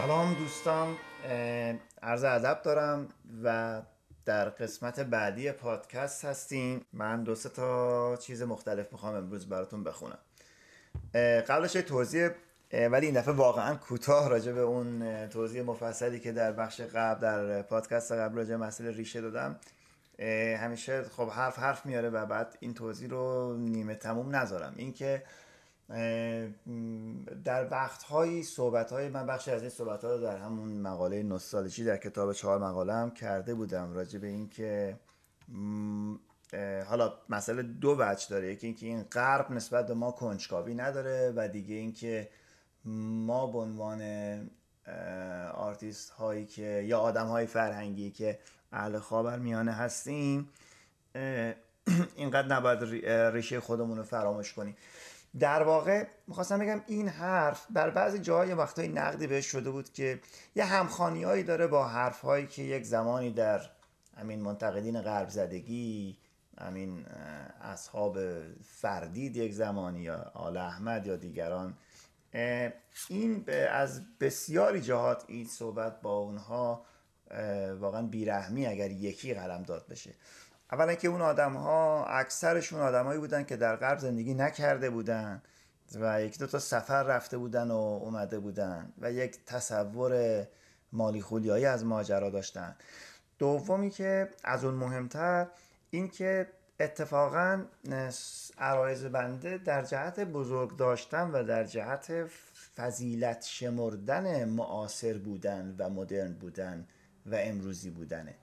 سلام دوستان عرض ادب دارم و در قسمت بعدی پادکست هستیم. من دو تا چیز مختلف می‌خوام امروز براتون بخونم. قبلش توضیح ولی این دفعه واقعا کوتاه راجع به اون توضیح مفصلی که در بخش قبل در پادکست قبل راجع مسئله ریشه دادم. همیشه خب حرف حرف میاره و بعد این توضیح رو نیمه تموم نذارم. اینکه در وقت هایی صحبت های من بخشی از این صحبت ها رو در همون مقاله نوستالژی در کتاب چهار مقاله هم کرده بودم راجع به اینکه حالا مسئله دو وجه داره. یکی اینکه این غرب نسبت به ما کنجکاوی نداره و دیگه اینکه ما به عنوان آرتیست هایی که یا آدم های فرهنگی که اهل خاور میانه هستیم اینقدر نباید ریشه خودمون رو فراموش کنیم. در واقع می‌خواستم بگم این حرف در بعضی جاهای وقتهای نقدی بهش شده بود که یه همخانی هایی داره با حرف هایی که یک زمانی در همین منتقدین غرب زدگی همین اصحاب فردید یک زمانی یا آل احمد یا دیگران این از بسیاری جهات این صحبت با اونها واقعا بیرحمی اگر یکی قلم داد بشه. اولا که اون آدم ها اکثرشون آدمایی بودن که در غرب زندگی نکرده بودن و یک دو تا سفر رفته بودن و اومده بودن و یک تصور مالی خولیایی از ماجرا داشتن. دومی که از اون مهمتر این که اتفاقا عرایز بنده در جهت بزرگ داشتن و در جهت فضیلت شمردن معاصر بودن و مدرن بودن و امروزی بودنه.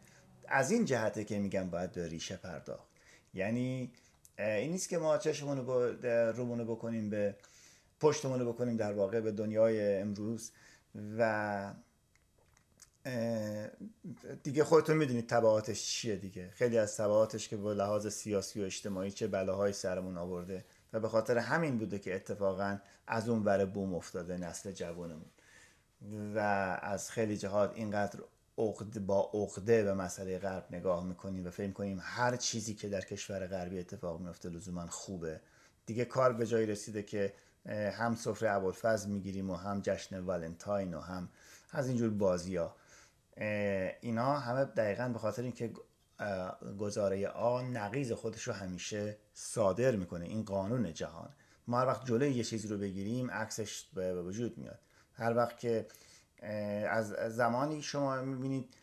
از این جهته که میگم باید به ریشه پرداخت. یعنی این نیست که ما چشمونو رو بکنیم به پشتمونو بکنیم در واقع به دنیای امروز و دیگه خودتون می‌دونید تبعاتش چیه دیگه. خیلی از تبعاتش که با لحاظ سیاسی و اجتماعی چه بلاهای سرمون آورده و به خاطر همین بوده که اتفاقا از اون ور بوم افتاده نسل جوانمون. و از خیلی جهات اینقدر عقد با عقده به مسئله غرب نگاه می‌کنیم و فکر کنیم هر چیزی که در کشور غربی اتفاق میفته لزوما خوبه. دیگه کار به جایی رسیده که هم سفره ابوالفضل می‌گیریم و هم جشن والنتاین و هم از اینجور بازی ها اینا همه دقیقا به خاطر اینکه گزاره آ نقیز خودش رو همیشه صادر می‌کنه. این قانون جهان. ما هر وقت جلوی یه چیزی رو بگیریم عکسش به وجود میاد. هر وقت که از زمانی شما می‌بینید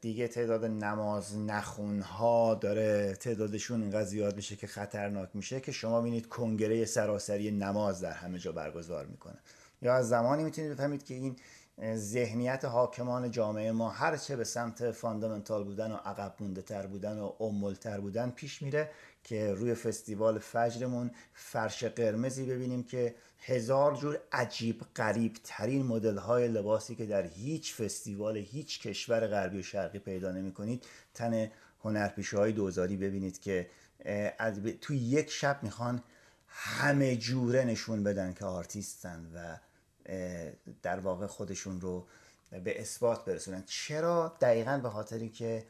دیگه تعداد نماز نخونها داره تعدادشون اینقدر زیاد میشه که خطرناک میشه که شما می‌بینید کنگره سراسری نماز در همه جا برگزار می‌کنه. یا از زمانی می‌تونید بفهمید که این ذهنیت حاکمان جامعه ما هرچه به سمت فاندامنتال بودن و عقب مونده تر بودن و امولتر بودن پیش میره. که روی فستیوال فجرمون فرش قرمزی ببینیم که هزار جور عجیب قریب ترین مدل های لباسی که در هیچ فستیوال هیچ کشور غربی و شرقی پیدا نمی کنید تن هنرپیشه های دوزاری ببینید که توی یک شب می‌خوان همه جوره نشون بدن که آرتیستن و در واقع خودشون رو به اثبات برسونن. چرا؟ دقیقا به خاطری که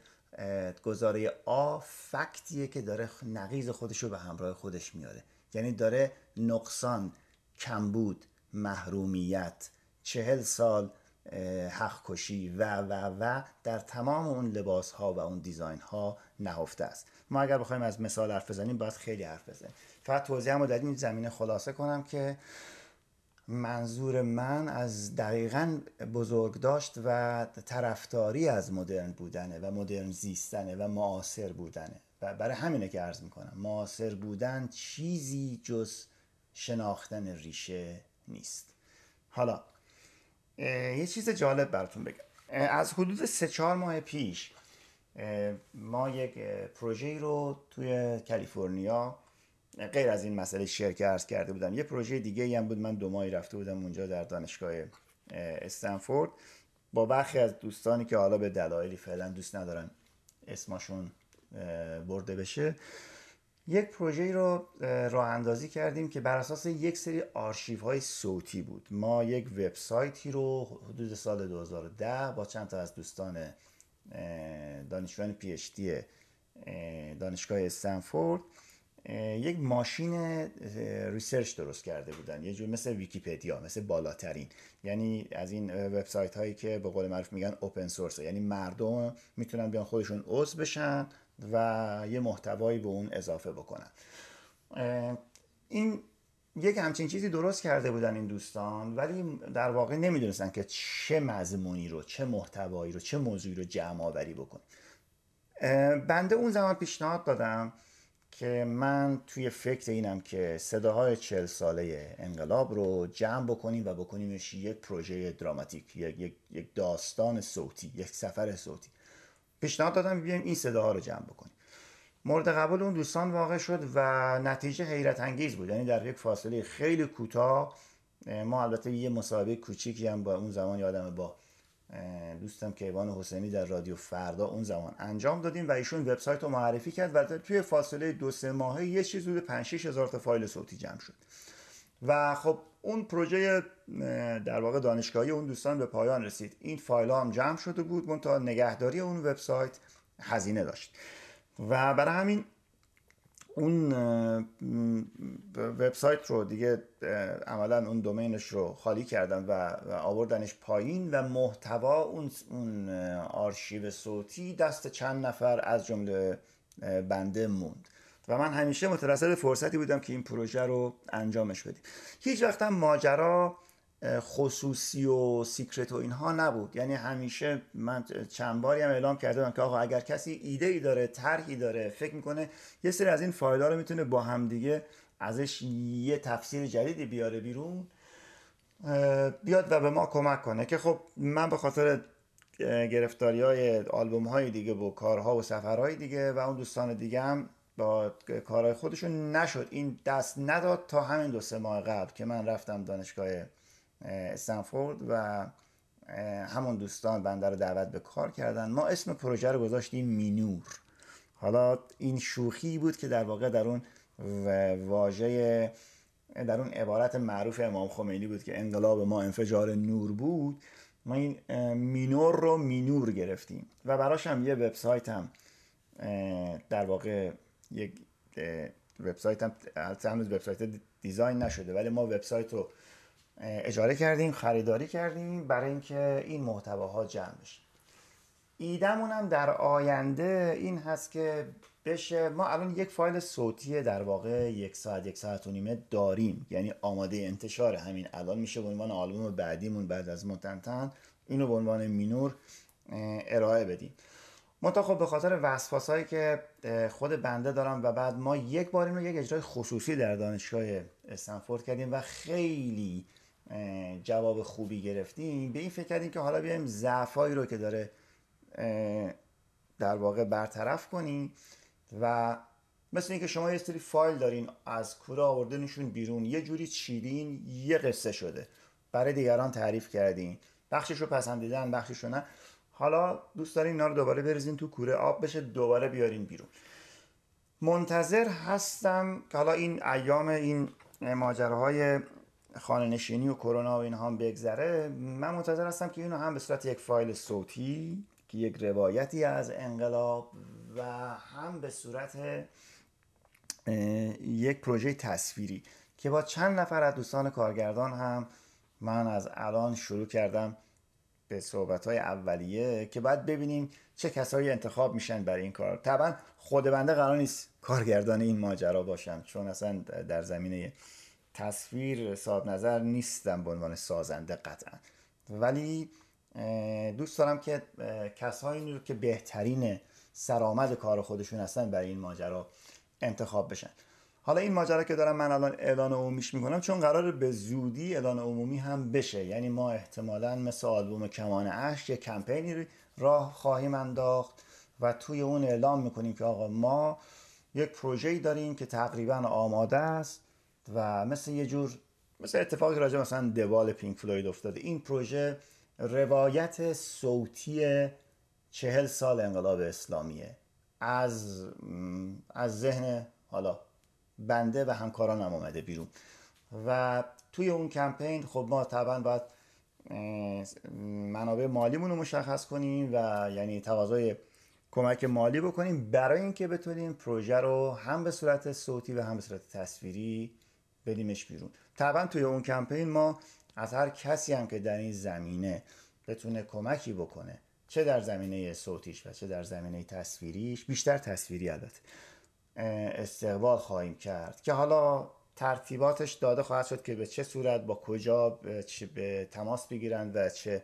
گزاره آ فکتیه که داره نقیز خودش رو به همراه خودش میاره. یعنی داره نقصان کمبود محرومیت چهل سال حق کشی و و و در تمام اون لباس ها و اون دیزاین ها نهفته است. ما اگر بخوایم از مثال حرف بزنیم باید خیلی حرف بزنیم. فقط توضیح رو در این زمینه خلاصه کنم که منظور من از دقیقا بزرگ داشت و طرفداری از مدرن بودنه و مدرن زیستنه و معاصر بودنه. و برای همینه که عرض می‌کنم معاصر بودن چیزی جز شناختن ریشه نیست. حالا یه چیز جالب براتون بگم. از حدود سه چهار ماه پیش ما یک پروژه رو توی کالیفرنیا غیر از این مسئله شرک ارز کرده بودم یه پروژه دیگه هم بود. من دو ماهی رفته بودم اونجا در دانشگاه استنفورد. با برخی از دوستانی که حالا به دلایلی فعلا دوست ندارن اسمشون برده بشه یک پروژه رو راه اندازی کردیم که بر اساس یک سری آرشیف های صوتی بود. ما یک وبسایتی رو حدود سال 2010 با چند تا از دوستان دانشجویان پی دانشگاه استنفورد یک ماشین research درست کرده بودن. یه جور مثل ویکیپدیا مثل بالاترین. یعنی از این وبسایت هایی که به قول معروف میگن open source یعنی مردم می‌تونن بیان خودشون عضو بشن و یه محتوایی به اون اضافه بکنن. این یک همچین چیزی درست کرده بودن این دوستان ولی در واقع نمی‌دونستن که چه مضمونی رو چه محتوایی رو چه موضوعی رو جمع آوری بکن بنده اون زمان پیشنهاد دادم که من توی فکر اینم که صداهای چل ساله انقلاب رو جمع بکنیم و بکنیمش یک پروژه دراماتیک یک, یک داستان صوتی یک سفر صوتی. پیشنهاد دادم بیایم این صداها رو جمع بکنیم. مورد قبول اون دوستان واقع شد و نتیجه حیرت انگیز بود. یعنی در یک فاصله خیلی کوتاه ما البته یه مسابقه کوچیکی هم با اون زمان یادم با دوستم کیوان حسینی در رادیو فردا اون زمان انجام دادیم و ایشون وبسایت رو معرفی کرد و توی فاصله دو سه ماهه یه چیز حدود 5 هزار تا فایل صوتی جمع شد. و خب اون پروژه در واقع دانشگاهی اون دوستان به پایان رسید. این فایل ها هم جمع شده بود منتها نگهداری اون وبسایت هزینه داشت. و برای همین اون وبسایت رو دیگه عملا اون دومینش رو خالی کردن و آوردنش پایین و محتوا اون اون آرشیو صوتی دست چند نفر از جمله بنده موند. و من همیشه مترصد فرصتی بودم که این پروژه رو انجامش بدیم. هیچ وقت هم ماجرا خصوصی و secret و اینها نبود. یعنی همیشه من چند باری هم اعلام کرده که آقا اگر کسی ایده ای داره طرحی داره فکر می‌کنه یه سری از این فایل ها رو می‌تونه با هم دیگه ازش یه تفسیر جدیدی بیاره بیرون بیاد و به ما کمک کنه. که خب من به خاطر گرفتاری های آلبوم های دیگه و کارها و سفرهای دیگه و اون دوستان دیگه هم با کارهای خودشون نشد. این دست نداد تا همین دو سه ماه قبل که من رفتم دانشگاه استنفورد و همون دوستان بنده رو دعوت به کار کردن. ما اسم پروژه رو گذاشتیم مینور. حالا این شوخی بود که در واقع در اون واژه در اون عبارت معروف امام خمینی بود که انقلاب ما انفجار نور بود. ما این مینور رو مینور گرفتیم. و براش هم یه وبسایت هم در واقع یک وبسایت هم هنوز وبسایت design نشده ولی ما وبسایت رو اجاره کردیم خریداری کردیم برای اینکه این محتواها جمع بشه. ایدمون هم در آینده این هست که بشه. ما الان یک فایل صوتی در واقع یک ساعت یک ساعت و نیمه داریم. یعنی آماده انتشار همین الان میشه به عنوان آلبوم بعدیمون بعد از متنتن اینو به عنوان مینور ارائه بدیم. منتها خب به خاطر وسواسایی که خود بنده دارم و بعد ما یک بار این یک اجرای خصوصی در دانشگاه استنفورد کردیم و خیلی جواب خوبی گرفتیم. به این فکر کردیم که حالا بیایم ضعفایی رو که داره در واقع برطرف کنیم و مثل اینکه شما یه سری فایل دارین از کوره آوردنشون بیرون یه جوری چیدین یه قصه شده. برای دیگران تعریف کردین. بخشش رو پسندیدن بخشش رو نه. حالا دوست دارین اینا رو دوباره بریزین تو کوره آب بشه دوباره بیارین بیرون. منتظر هستم که حالا این ایام این ماجراهای خانه نشینی و کرونا و اینها هم بگذره من منتظر هستم که اینو هم به صورت یک فایل صوتی که یک روایتی از انقلاب و هم به صورت یک پروژه تصویری که با چند نفر از دوستان کارگردان هم من از الان شروع کردم به صحبت های اولیه که باید ببینیم چه کسایی انتخاب میشن برای این کار. طبعا خود بنده قرار نیست کارگردان این ماجرا باشم چون اصلا در زمینه تصویر صاحب نظر نیستم به عنوان سازنده قطعا. ولی دوست دارم که کسایی رو که بهترین سرآمد کار خودشون هستن برای این ماجرا انتخاب بشن. حالا این ماجرا که دارم من الان اعلان عمومیش می‌کنم چون قرار به زودی اعلان عمومی هم بشه. یعنی ما احتمالا مثل آلبوم کمان عشق یه کمپینی راه خواهیم انداخت و توی اون اعلام می‌کنیم که آقا ما یک پروژه‌ای داریم که تقریبا آماده است. و مثل یه جور مثل اتفاقی راجع مثلا دوال پینک فلوید افتاده. این پروژه روایت صوتی چهل سال انقلاب اسلامیه. از از ذهن حالا بنده و همکارانم آمده بیرون. و توی اون کمپین خب ما طبعا باید منابع مالیمون رو مشخص کنیم و یعنی تقاضای کمک مالی بکنیم برای اینکه بتونیم پروژه رو هم به صورت صوتی و هم به صورت تصویری بدیمش بیرون. طبعا توی اون کمپین ما از هر کسی هم که در این زمینه بتونه کمکی بکنه چه در زمینه صوتیش و چه در زمینه تصویریش بیشتر تصویری البته استقبال خواهیم کرد. که حالا ترتیباتش داده خواهد شد که به چه صورت با کجا به تماس بگیرند و چه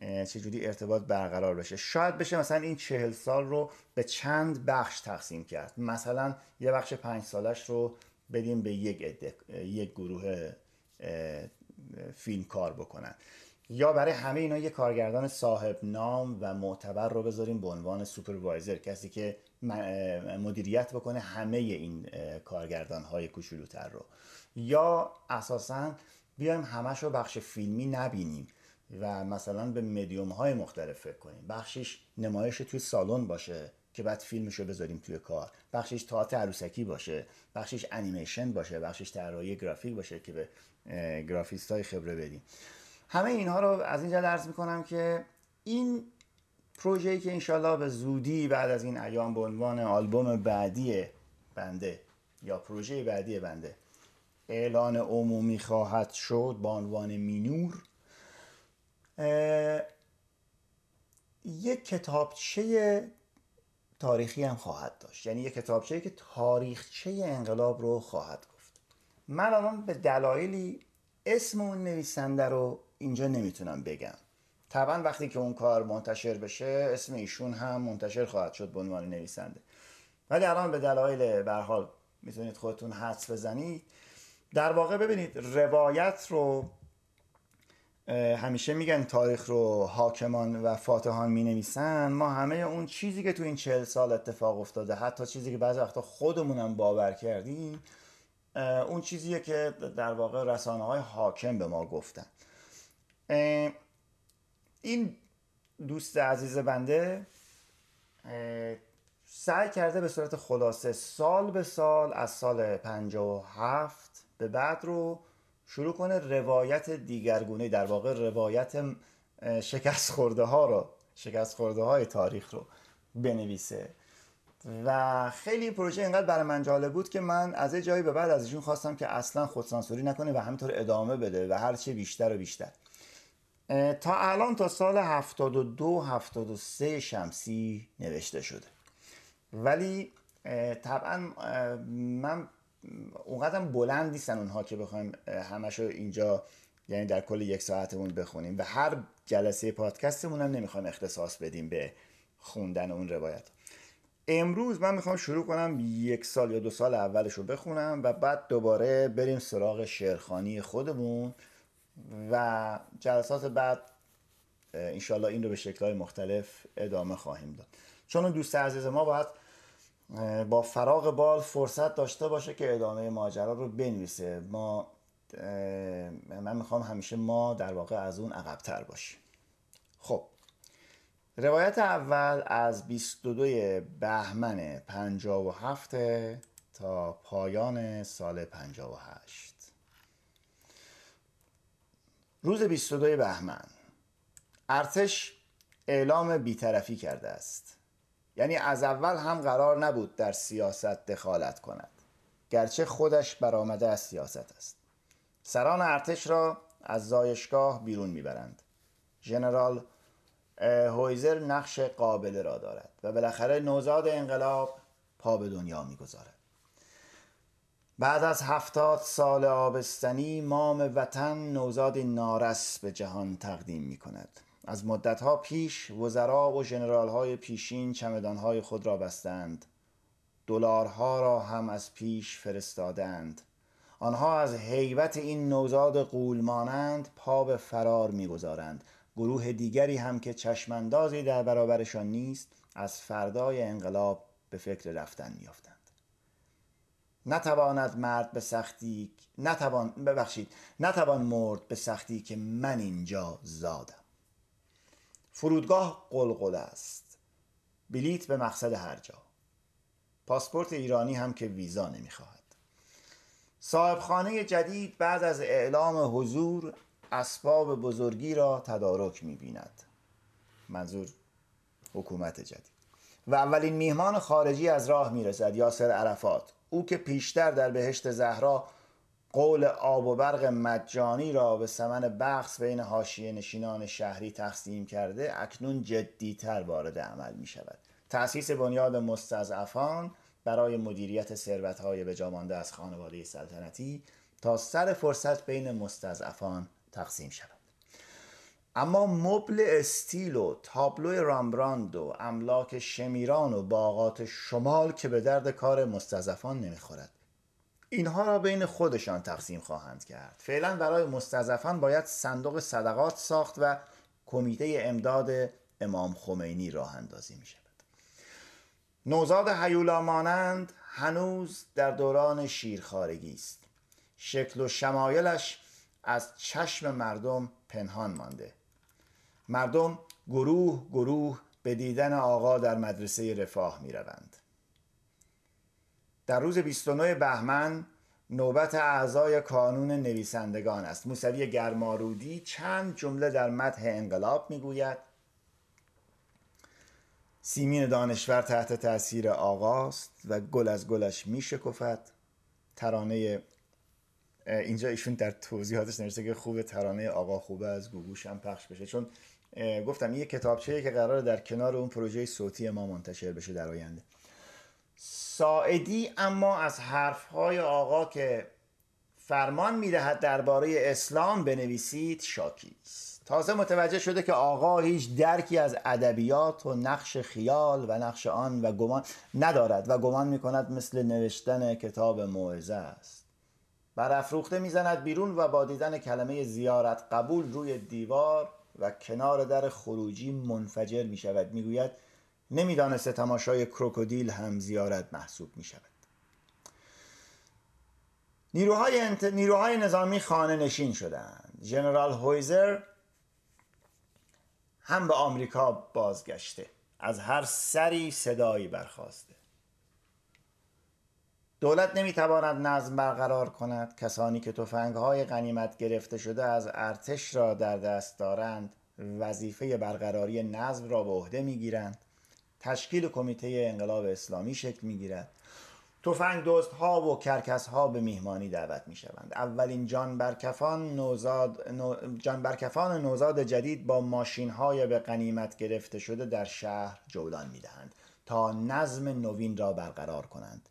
چجوری ارتباط برقرار بشه. شاید بشه مثلا این چهل سال رو به چند بخش تقسیم کرد. مثلا یه بخش پنج سالش رو بدیم به یک, یک گروه فیلم کار بکنن. یا برای همه اینا یه کارگردان صاحب نام و معتبر رو بذاریم به عنوان سوپروایزر کسی که مدیریت بکنه همه این کارگردان های کوچولوتر رو. یا اساسا بیایم همش رو بخش فیلمی نبینیم و مثلا به مدیوم های مختلف فکر کنیم. بخشش نمایش توی سالن باشه. که بعد فیلمش رو بذاریم توی کار. بخشش تئاتر عروسکی باشه بخشش انیمیشن باشه بخشش طراحی گرافیک باشه که به گرافیست های خبره بدیم همه اینها رو از اینجا درس می‌کنم که این پروژه‌ای که انشالله به زودی بعد از این ایام به عنوان آلبوم بعدی بنده یا پروژه بعدی بنده اعلان عمومی خواهد شد با عنوان مینور. یک کتابچه تاریخی هم خواهد داشت. یعنی یک کتابچه که تاریخچه انقلاب رو خواهد گفت. من الان به دلایلی اسم اون نویسنده رو اینجا نمی‌تونم بگم. طبعا وقتی که اون کار منتشر بشه اسم ایشون هم منتشر خواهد شد به عنوان نویسنده. ولی الان به دلایل به حال می‌تونید خودتون حدس بزنید. در واقع ببینید روایت رو همیشه میگن تاریخ رو حاکمان و فاتحان می نویسن ما همه اون چیزی که تو این چهل سال اتفاق افتاده حتی چیزی که بعضی وقتا خودمونم باور کردیم اون چیزیه که در واقع رسانه های حاکم به ما گفتن. این دوست عزیز بنده سعی کرده به صورت خلاصه سال به سال از سال 57 به بعد رو شروع کنه روایت دیگرگونه در واقع روایت شکست خورده ها رو شکست خورده های تاریخ رو بنویسه. و خیلی پروژه اینقدر برای من جالب بود که من از یه جایی به بعد از ایشون خواستم که اصلا خودسانسوری نکنه و همینطور ادامه بده و هرچی بیشتر و بیشتر. تا الان تا سال 72 73 شمسی نوشته شده. ولی طبعا من اونقدر بلند نیستن اونها که بخوایم همشو اینجا یعنی در کل یک ساعتمون بخونیم. و هر جلسه پادکستمون هم نمی‌خوایم اختصاص بدیم به خوندن اون روایت. امروز من می‌خوام شروع کنم یک سال یا دو سال اولش رو بخونم و بعد دوباره بریم سراغ شعرخانی خودمون و جلسات بعد انشالله این رو به شکلهای مختلف ادامه خواهیم داد. چون دوست عزیز ما باید با فراغ بال فرصت داشته باشه که ادامه ماجرا رو بنویسه. ما من می‌خوام همیشه ما در واقع از اون عقبتر باشیم. خب. روایت اول از 22 بهمن 57 تا پایان سال 58 روز 22 بهمن. ارتش اعلام بیطرفی کرده است. یعنی از اول هم قرار نبود در سیاست دخالت کند. گرچه خودش برآمده از سیاست است. سران ارتش را از زایشگاه بیرون می‌برند. ژنرال هویزر نقش قابل را دارد و بالاخره نوزاد انقلاب پا به دنیا می‌گذارد. بعد از هفتاد سال آبستنی مام وطن نوزاد نارس به جهان تقدیم می کند از مدتها پیش وزرا و های پیشین چمدانهای خود را بستند. دلارها را هم از پیش فرستادند. آنها از حیبت این نوزاد قول مانند پا به فرار می‌گذارند. گروه دیگری هم که چشماندازی در برابرشان نیست از فردای انقلاب به فکر رفتن میافتند نتواند مرد به سختی نتوان ببخشید نتوان مرد به سختی که من اینجا زادم. فرودگاه قلقل است. بلیت به مقصد هر جا. پاسپورت ایرانی هم که ویزا نمی‌خواهد. صاحب خانه جدید بعد از اعلام حضور اسباب بزرگی را تدارک می بیند منظور حکومت جدید. و اولین میهمان خارجی از راه می‌رسد یاسر عرفات. او که پیشتر در بهشت زهرا قول آب و برق مجانی را به سمن بخص بین حاشیه نشینان شهری تقسیم کرده اکنون جدیتر وارد عمل می شود تأسیس بنیاد مستضعفان برای مدیریت ثروتهای به جامانده از خانواده سلطنتی تا سر فرصت بین مستضعفان تقسیم شود. اما مبل استیل و تابلو رامبراند و املاک شمیران و باغات شمال که به درد کار مستضعفان نمی‌خورد. اینها را بین خودشان تقسیم خواهند کرد. فعلا برای مستضعفان باید صندوق صدقات ساخت و کمیته امداد امام خمینی راه اندازی می شود. نوزاد حیولا مانند هنوز در دوران شیرخارگی است. شکل و شمایلش از چشم مردم پنهان مانده. مردم گروه گروه به دیدن آقا در مدرسه رفاه می روند. در روز 29 بهمن نوبت اعضای کانون نویسندگان است. موسوی گرمارودی چند جمله در متح انقلاب می‌گوید. سیمین دانشور تحت تاثیر آقاست و گل از گلش میشکفد. ترانه اینجا ایشون در توضیحاتش نوشته که خوب ترانه آقا خوبه از گوگوش هم پخش بشه. چون گفتم یه کتابچه که قرار در کنار اون پروژه صوتی ما منتشر بشه در آینده. ساعدی اما از حرفهای آقا که فرمان می‌دهد درباره اسلام بنویسید شاکی است تازه متوجه شده که آقا هیچ درکی از ادبیات و نقش خیال و نقش آن و گمان ندارد و گمان می‌کند مثل نوشتن کتاب موعظه است. برافروخته می‌زند بیرون و با دیدن کلمه زیارت قبول روی دیوار و کنار در خروجی منفجر می شود نمی‌دانست تماشای کروکودیل هم زیارت محسوب می شود نیروهای, انت... نیروهای نظامی خانه نشین شدند. ژنرال هویزر هم به آمریکا بازگشته. از هر سری صدایی برخواسته. دولت نمی‌تواند نظم برقرار کند. کسانی که های غنیمت گرفته شده از ارتش را در دست دارند. وظیفه برقراری نظم را به عهده می‌گیرند. تشکیل کمیته انقلاب اسلامی شکل می‌گیرد تفنگ ها و کرکس ها به میهمانی دعوت می شوند اولین جان برکفان نوزاد, جان برکفان نوزاد جدید با ماشین های به غنیمت گرفته شده در شهر جولان می دهند تا نظم نوین را برقرار کنند.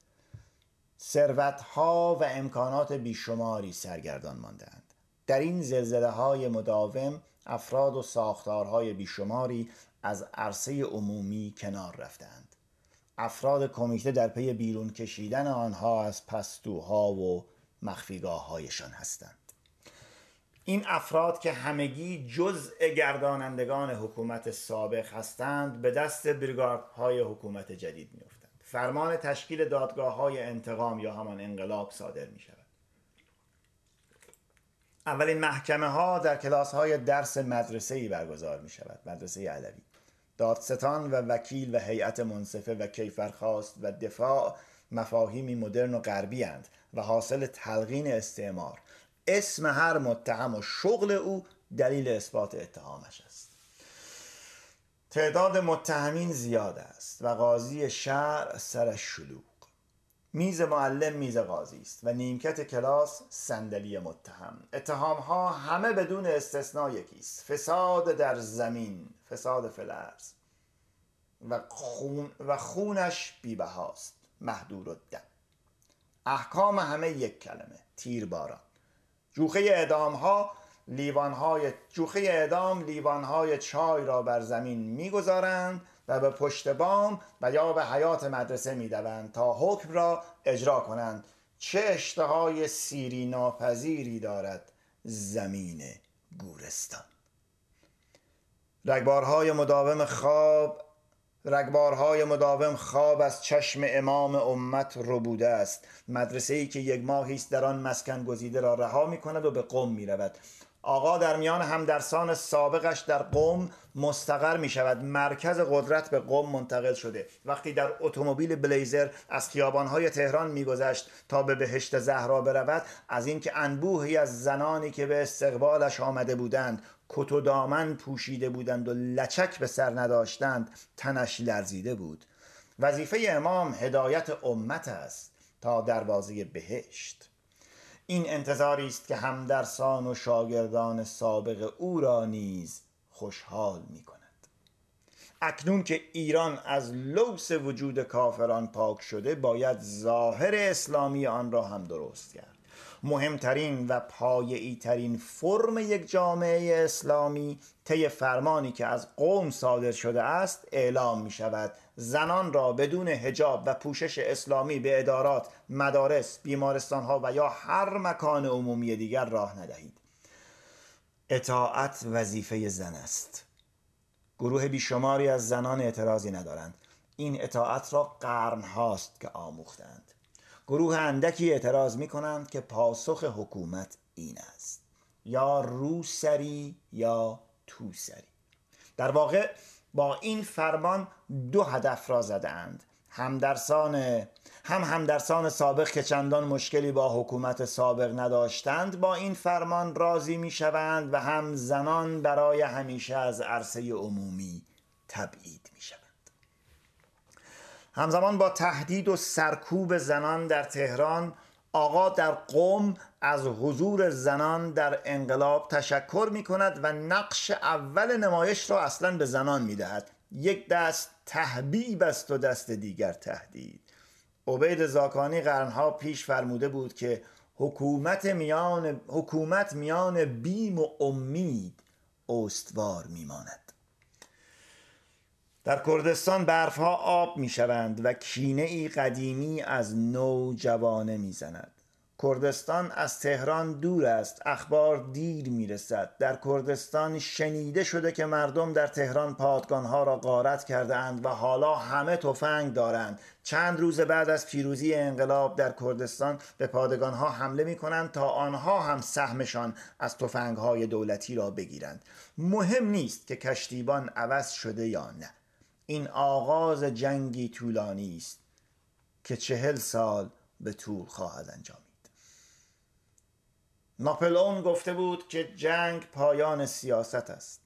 ها و امکانات بیشماری سرگردان ماندهاند. در این زلزله های مداوم افراد و ساختارهای بیشماری از عرصه عمومی کنار رفتند. افراد کمیته در پی بیرون کشیدن آنها از پستوها و مخفیگاه هایشان هستند. این افراد که همگی جزء گردانندگان حکومت سابق هستند به دست های حکومت جدید میافتند. فرمان تشکیل دادگاه های انتقام یا همان انقلاب صادر می شود اولین محکمه ها در کلاس های درس مدرسه ای برگزار می شود مدرسه علوی دادستان و وکیل و هیئت منصفه و کیفرخواست و دفاع مفاهیمی مدرن و غربی اند و حاصل تلقین استعمار. اسم هر متهم و شغل او دلیل اثبات اتهامش است. تعداد متهمین زیاد است و قاضی شهر سرش شلوغ. میز معلم میز قاضی است و نیمکت کلاس صندلی متهم. اتهام ها همه بدون استثنا یکی است فساد در زمین فساد فلرز و, خون و خونش بیبهاست. محدور و دم. احکام همه یک کلمه. تیر باران جوخه اعدام ها لیوانهای جوخه اعدام لیوانهای چای را بر زمین می‌گذارند و به پشت بام و یا به حیات مدرسه می‌دوند تا حکم را اجرا کنند. چه اشتهای سیری ناپذیری دارد زمین گورستان. رگبارهای مداوم خواب رگبارهای مداوم خواب از چشم امام امت ربوده است. مدرسه ای که یک ماهی است در آن مسکن گزیده را رها می کند و به قم می رود آقا در میان همدرسان سابقش در قم مستقر می شود مرکز قدرت به قم منتقل شده. وقتی در اتومبیل بلیزر از خیابانهای تهران میگذشت تا به بهشت زهرا برود از اینکه انبوهی از زنانی که به استقبالش آمده بودند کت و دامن پوشیده بودند و لچک به سر نداشتند تنش لرزیده بود. وظیفه امام هدایت امت است تا دروازه بهشت. این انتظاری است که همدرسان و شاگردان سابق او را نیز خوشحال می کند اکنون که ایران از لوس وجود کافران پاک شده باید ظاهر اسلامی آن را هم درست کرد. مهمترین و پایعی ترین فرم یک جامعه اسلامی طی فرمانی که از قوم صادر شده است اعلام می شود زنان را بدون هجاب و پوشش اسلامی به ادارات، مدارس، بیمارستان ها و یا هر مکان عمومی دیگر راه ندهید. اطاعت وظیفه زن است. گروه بیشماری از زنان اعتراضی ندارند. این اطاعت را قرن هاست که آموختند. گروه اندکی اعتراض می کنند که پاسخ حکومت این است. یا روسری یا توسری. در واقع با این فرمان دو هدف را زدند همدرسان هم همدرسان سابق که چندان مشکلی با حکومت سابق نداشتند با این فرمان راضی می شوند و هم زنان برای همیشه از عرصه عمومی تبعید می شوند همزمان با تهدید و سرکوب زنان در تهران آقا در قوم از حضور زنان در انقلاب تشکر می کند و نقش اول نمایش را اصلا به زنان می دهد یک دست تحبیب است و دست دیگر تهدید. عبید زاکانی قرنها پیش فرموده بود که حکومت میان, حکومت میان بیم و امید استوار میماند. در کردستان برفها آب می شوند و کینه ای قدیمی از نو جوانه می زند. کردستان از تهران دور است. اخبار دیر می رسد در کردستان شنیده شده که مردم در تهران پادگانها را غارت کرده اند و حالا همه تفنگ دارند. چند روز بعد از پیروزی انقلاب در کردستان به پادگانها حمله می کنند تا آنها هم سهمشان از تفنگهای دولتی را بگیرند. مهم نیست که کشتیبان عوض شده یا نه. این آغاز جنگی طولانی است که چهل سال به طول خواهد انجامید ناپلئون گفته بود که جنگ پایان سیاست است.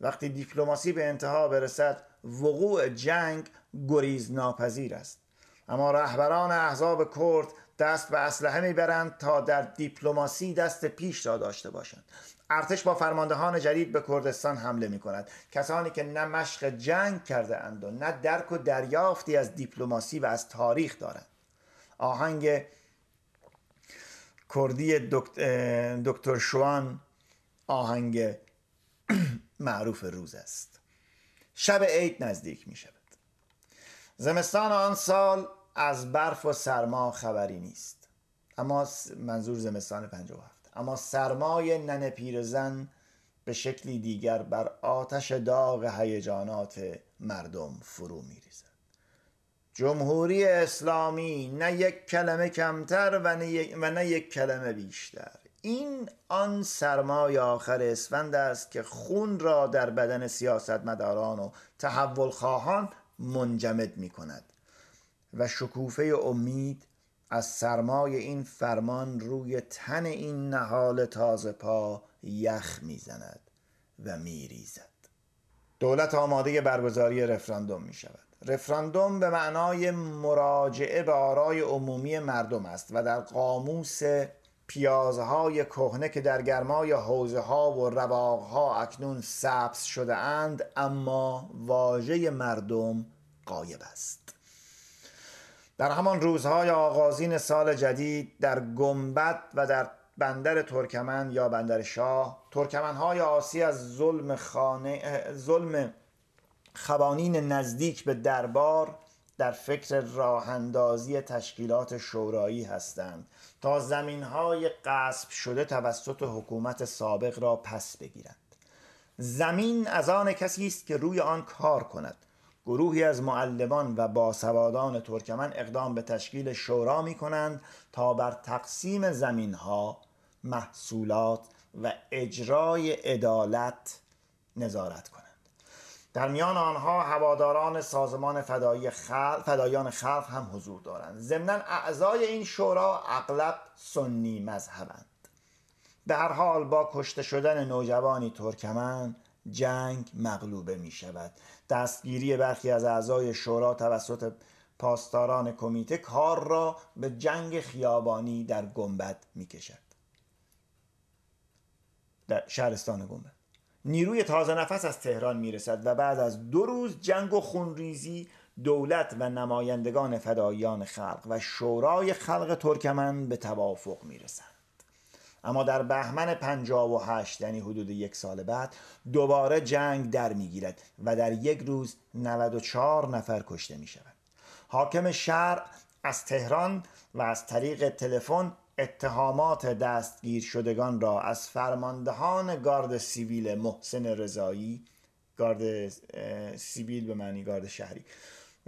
وقتی دیپلماسی به انتها برسد وقوع جنگ گریز ناپذیر است. اما رهبران احزاب کرد دست به اسلحه می‌برند تا در دیپلماسی دست پیش را داشته باشند. ارتش با فرماندهان جدید به کردستان حمله می کند کسانی که نه مشق جنگ کرده اند و نه درک و دریافتی از دیپلماسی و از تاریخ دارند. آهنگ کردی دکتر شوان آهنگ معروف روز است. شب عید نزدیک می شود. زمستان آن سال از برف و سرما خبری نیست. اما منظور زمستان 57 اما سرمای نن پیرزن به شکلی دیگر بر آتش داغ هیجانات مردم فرو میریزد جمهوری اسلامی نه یک کلمه کمتر و نه, و نه یک کلمه بیشتر. این آن سرمای آخر اسفند است که خون را در بدن سیاستمداران و تحول خواهان منجمد می کند و شکوفه امید از سرمای این فرمان روی تن این نهال تازه پا یخ می‌زند و میریزد دولت آماده برگزاری رفراندوم می شود. رفراندوم به معنای مراجعه به آرای عمومی مردم است و در قاموس پیازهای کهنه که در گرمای حوزه ها و رواق ها اکنون سبز شده اند اما واژه مردم قایب است. در همان روزهای آغازین سال جدید در گنبد و در بندر ترکمن یا بندر شاه ترکمنهای آسی از ظلم, خانه، ظلم خوانین نزدیک به دربار در فکر راهندازی تشکیلات شورایی هستند تا زمین های قصب شده توسط حکومت سابق را پس بگیرند. زمین از آن کسی است که روی آن کار کند. گروهی از معلمان و باسوادان ترکمن اقدام به تشکیل شورا می کنند تا بر تقسیم زمین ها محصولات و اجرای عدالت نظارت کنند. در میان آنها هواداران سازمان فدایی خلق، فدایان خلق هم حضور دارند. ضمنا اعضای این شورا اغلب سنی مذهبند. هر حال با کشته شدن نوجوانی ترکمن جنگ مغلوبه می شود دستگیری برخی از اعضای شورا توسط پاسداران کمیته کار را به جنگ خیابانی در گنبد می کشد در شهرستان گنبد. نیروی تازه نفس از تهران می رسد و بعد از دو روز جنگ و خونریزی دولت و نمایندگان فدایان خلق و شورای خلق ترکمن به توافق می رسند. اما در بهمن 58 یعنی حدود یک سال بعد دوباره جنگ در می‌گیرد و در یک روز 94 نفر کشته می شود حاکم شهر از تهران و از طریق تلفن اتهامات دستگیر شدگان را از فرماندهان گارد سیویل محسن رضایی گارد سیویل به معنی گارد شهری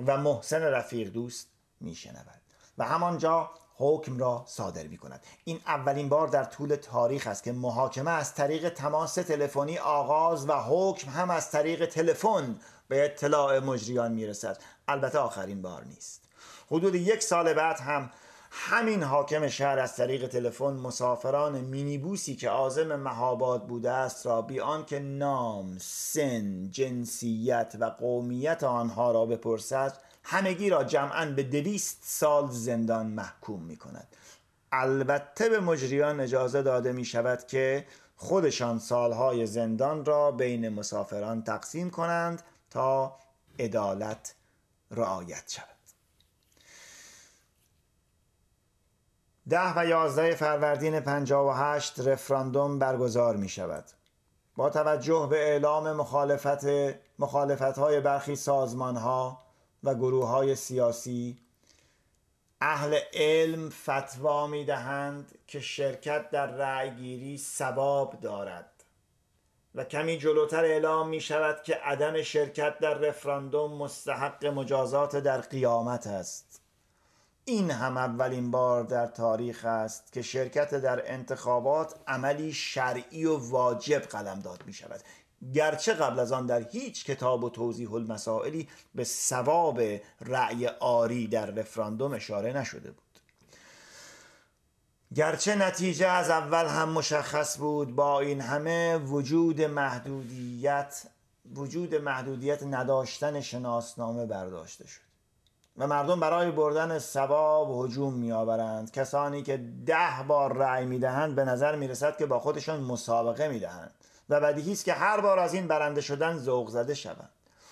و محسن رفیق دوست میشنود. و همانجا حکم را صادر می کند این اولین بار در طول تاریخ است که محاکمه از طریق تماس تلفنی آغاز و حکم هم از طریق تلفن به اطلاع مجریان می رسد البته آخرین بار نیست. حدود یک سال بعد هم همین حاکم شهر از طریق تلفن مسافران مینیبوسی که عازم مهاباد بوده است را بی آنکه نام، سن، جنسیت و قومیت آنها را بپرسد همگی را جمعا به دویست سال زندان محکوم می کند البته به مجریان اجازه داده می شود که خودشان سالهای زندان را بین مسافران تقسیم کنند تا عدالت رعایت شود. ده و یازده فروردین 58 رفراندوم برگزار می شود با توجه به اعلام مخالفت مخالفت های برخی سازمان ها و گروه های سیاسی اهل علم فتوا می دهند که شرکت در رأیگیری سباب دارد. و کمی جلوتر اعلام می شود که عدم شرکت در رفراندوم مستحق مجازات در قیامت است. این هم اولین بار در تاریخ است که شرکت در انتخابات عملی شرعی و واجب قلمداد می شود. گرچه قبل از آن در هیچ کتاب و توضیح المسائلی به ثواب رأی آری در رفراندوم اشاره نشده بود. گرچه نتیجه از اول هم مشخص بود با این همه وجود محدودیت وجود محدودیت نداشتن شناسنامه برداشته شد. و مردم برای بردن سباب هجوم میآورند. کسانی که ده بار رأی می‌دهند به نظر می‌رسد که با خودشان مسابقه می‌دهند و بدیهی است که هر بار از این برنده شدن ذوق زده شوند.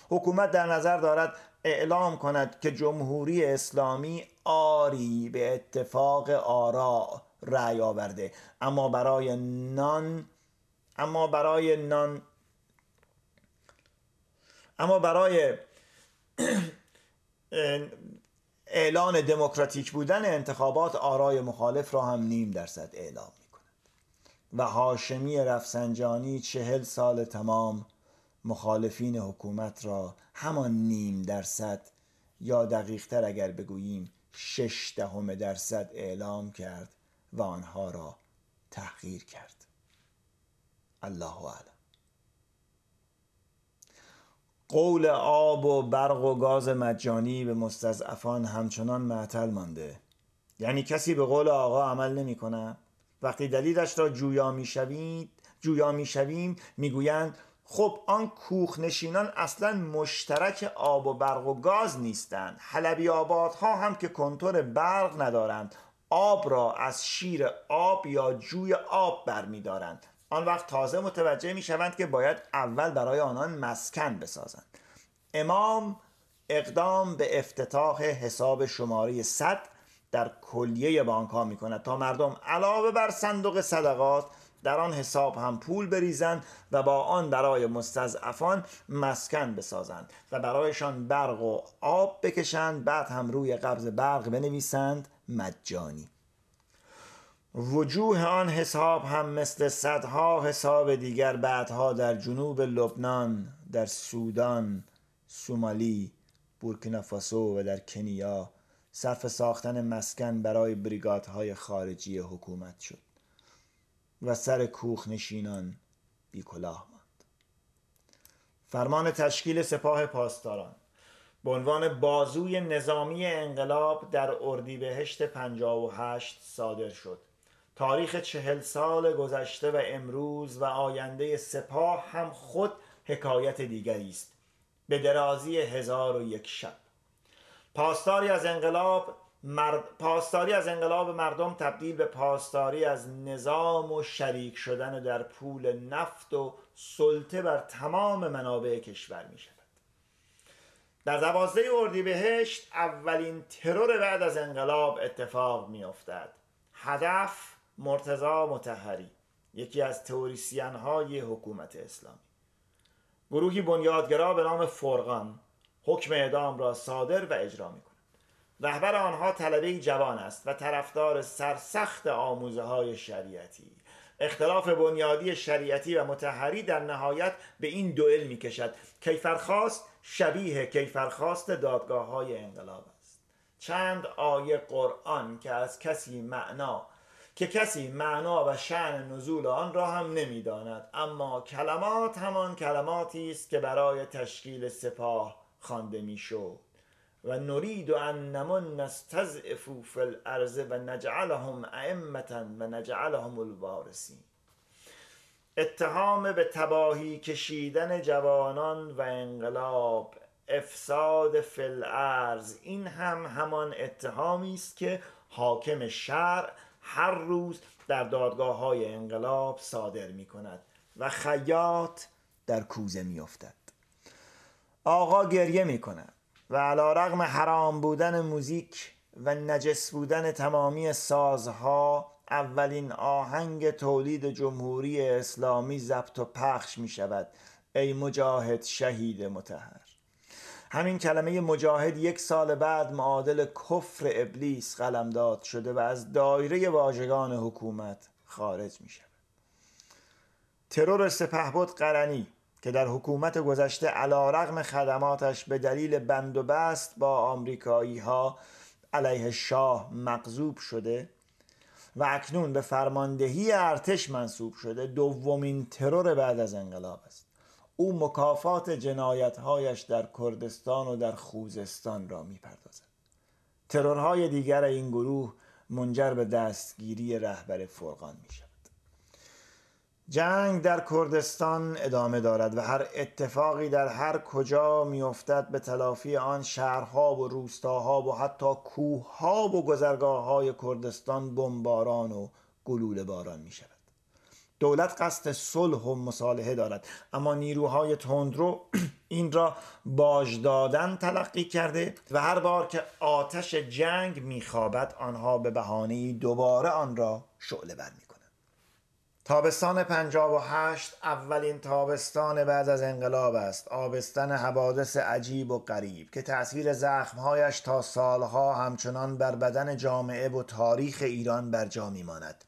حکومت در نظر دارد اعلام کند که جمهوری اسلامی آری به اتفاق آرا رأی آورده. اما برای نان اما برای نان اما برای اعلان دموکراتیک بودن انتخابات آرای مخالف را هم نیم درصد اعلام می کند و هاشمی رفسنجانی چهل سال تمام مخالفین حکومت را همان نیم درصد یا دقیقتر اگر بگوییم شش دهم درصد اعلام کرد و آنها را تحقیر کرد. الله اعلم. قول آب و برق و گاز مجانی به مستضعفان همچنان معطل مانده. یعنی کسی به قول آقا عمل نمی وقتی دلیلش را جویا می‌شوید جویا می‌شویم می‌گویند خب آن کوخ نشینان اصلا مشترک آب و برق و گاز نیستند. حلبی آبادها هم که کنتور برق ندارند آب را از شیر آب یا جوی آب برمیدارند آن وقت تازه متوجه می شوند که باید اول برای آنان مسکن بسازند. امام اقدام به افتتاح حساب شماره 100 در کلیه بانک ها می کند تا مردم علاوه بر صندوق صدقات در آن حساب هم پول بریزند و با آن برای مستضعفان مسکن بسازند و برایشان برق و آب بکشند بعد هم روی قبض برق بنویسند مجانی. وجوه آن حساب هم مثل صدها حساب دیگر بعدها در جنوب لبنان در سودان سومالی بورکینافاسو و در کنیا صرف ساختن مسکن برای بریگادهای خارجی حکومت شد و سر کوخ نشینان بی کلاه ماند. فرمان تشکیل سپاه پاسداران. به عنوان بازوی نظامی انقلاب در اردیبهشت 58 صادر شد. تاریخ چهل سال گذشته و امروز و آینده سپاه هم خود حکایت دیگری است. به درازی هزار و یک شب. پاسداری از انقلاب مرد... پاسداری از انقلاب مردم تبدیل به پاسداری از نظام و شریک شدن در پول نفت و سلطه بر تمام منابع کشور می شود. در دوازده اردیبهشت اولین ترور بعد از انقلاب اتفاق می افتد. هدف مرتزا متحری یکی از تئوریسین های حکومت اسلامی. گروهی بنیادگرا به نام فرقان حکم اعدام را صادر و اجرا می کند رهبر آنها طلبه جوان است و طرفدار سرسخت آموزه های شریعتی. اختلاف بنیادی شریعتی و متحری در نهایت به این دوئل می کشد کیفرخواست شبیه کیفرخواست دادگاه های انقلاب است. چند آیه قرآن که از کسی معنا که کسی معنا و شعن نزول آن را هم نمی‌داند. اما کلمات همان کلماتی است که برای تشکیل سپاه خوانده می‌شد. و نرید ان نمن نستضعف فی الارض و نجعلهم ائمه و نجعلهم الوارثین اتهام به تباهی کشیدن جوانان و انقلاب افساد فی الارض این هم همان اتهامی است که حاکم شرع هر روز در دادگاه های انقلاب صادر می کند و خیاط در کوزه می افتد آقا گریه می کند و علا رغم حرام بودن موزیک و نجس بودن تمامی سازها اولین آهنگ تولید جمهوری اسلامی ضبط و پخش می شود ای مجاهد شهید متحر همین کلمه مجاهد یک سال بعد معادل کفر ابلیس قلمداد شده و از دایره واژگان حکومت خارج می شود ترور سپهبد قرنی که در حکومت گذشته علا رغم خدماتش به دلیل بند و بست با آمریکایی ها علیه شاه مقذوب شده و اکنون به فرماندهی ارتش منصوب شده دومین ترور بعد از انقلاب است. او مکافات جنایتهایش در کردستان و در خوزستان را می‌پردازد. ترورهای دیگر این گروه منجر به دستگیری رهبر فرقان می شود جنگ در کردستان ادامه دارد و هر اتفاقی در هر کجا میافتد به تلافی آن شهرها و روستاها و حتی کوهها و گذرگاه های کردستان بمباران و گلوله باران می شود دولت قصد صلح و مصالحه دارد. اما نیروهای تندرو این را باج دادن تلقی کرده و هر بار که آتش جنگ میخوابد آنها به بهانه دوباره آن را شعله بر می تابستان پنجاب و هشت اولین تابستان بعد از انقلاب است. آبستن حوادث عجیب و غریب که تأثیر زخمهایش تا سالها همچنان بر بدن جامعه و تاریخ ایران بر جا میماند.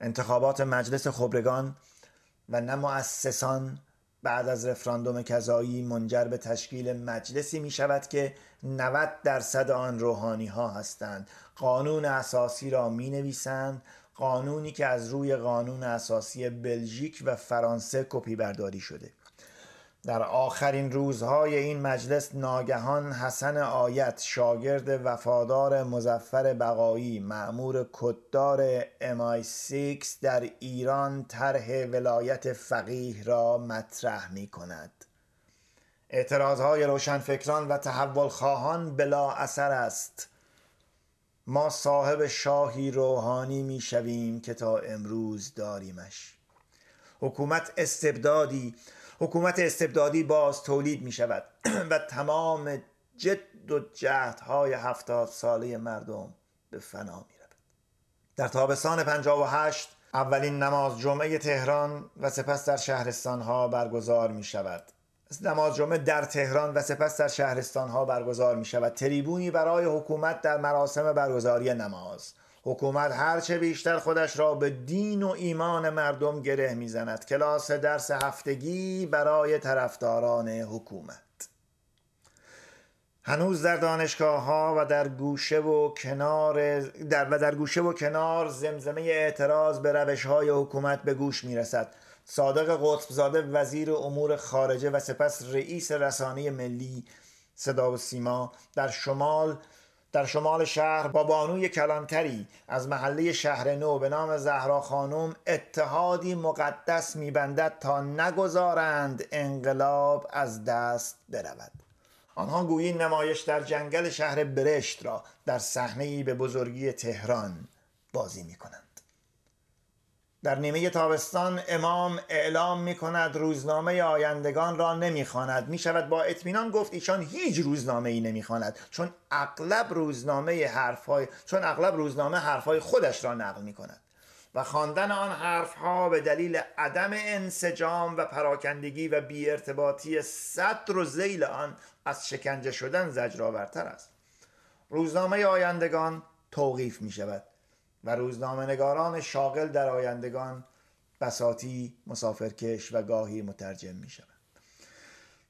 انتخابات مجلس خبرگان و نه مؤسسان بعد از رفراندوم کذایی منجر به تشکیل مجلسی می شود که 90 درصد آن روحانی ها هستند. قانون اساسی را می نویسند قانونی که از روی قانون اساسی بلژیک و فرانسه کپی برداری شده. در آخرین روزهای این مجلس ناگهان حسن آیت شاگرد وفادار مزفر بقایی معمور کددار MI6 در ایران طرح ولایت فقیه را مطرح می کند اعتراضهای روشنفکران و تحول خواهان بلا اثر است. ما صاحب شاهی روحانی می شویم که تا امروز داریمش. حکومت استبدادی حکومت استبدادی باز تولید می شود و تمام جد و جهدهای هفتاد ساله مردم به فنا می رود. در تابستان 58 اولین نماز جمعه تهران و سپس در شهرستان ها برگزار می شود نماز جمعه در تهران و سپس در شهرستان ها برگزار می شود تریبونی برای حکومت در مراسم برگزاری نماز. حکومت هرچه بیشتر خودش را به دین و ایمان مردم گره می‌زند. کلاس درس هفتگی برای طرفداران حکومت. هنوز در دانشگاه ها و در گوشه و کنار در و در گوشه و کنار زمزمه اعتراض به روش های حکومت به گوش می رسد صادق قطبزاده وزیر امور خارجه و سپس رئیس رسانه ملی صدا و سیما در شمال در شمال شهر با بانوی کلانتری از محله شهر نو به نام زهرا خانم اتحادی مقدس میبندد تا نگذارند انقلاب از دست برود آنها گویی نمایش در جنگل شهر برشت را در صحنه به بزرگی تهران بازی می کنند. در نیمه تابستان امام اعلام می کند روزنامه آیندگان را نمی خواند. می شود با اطمینان گفت ایشان هیچ روزنامه ای نمی خواند چون اغلب روزنامه حرفهای چون اغلب روزنامه حرفهای خودش را نقل می کند و خواندن آن حرفها به دلیل عدم انسجام و پراکندگی و بیارتباطی صدر و زیل آن از شکنجه شدن زجرآورتر است. روزنامه آیندگان توقیف می شود و روزنامه نگاران شاغل در آیندگان بساتی مسافرکش و گاهی مترجم می شود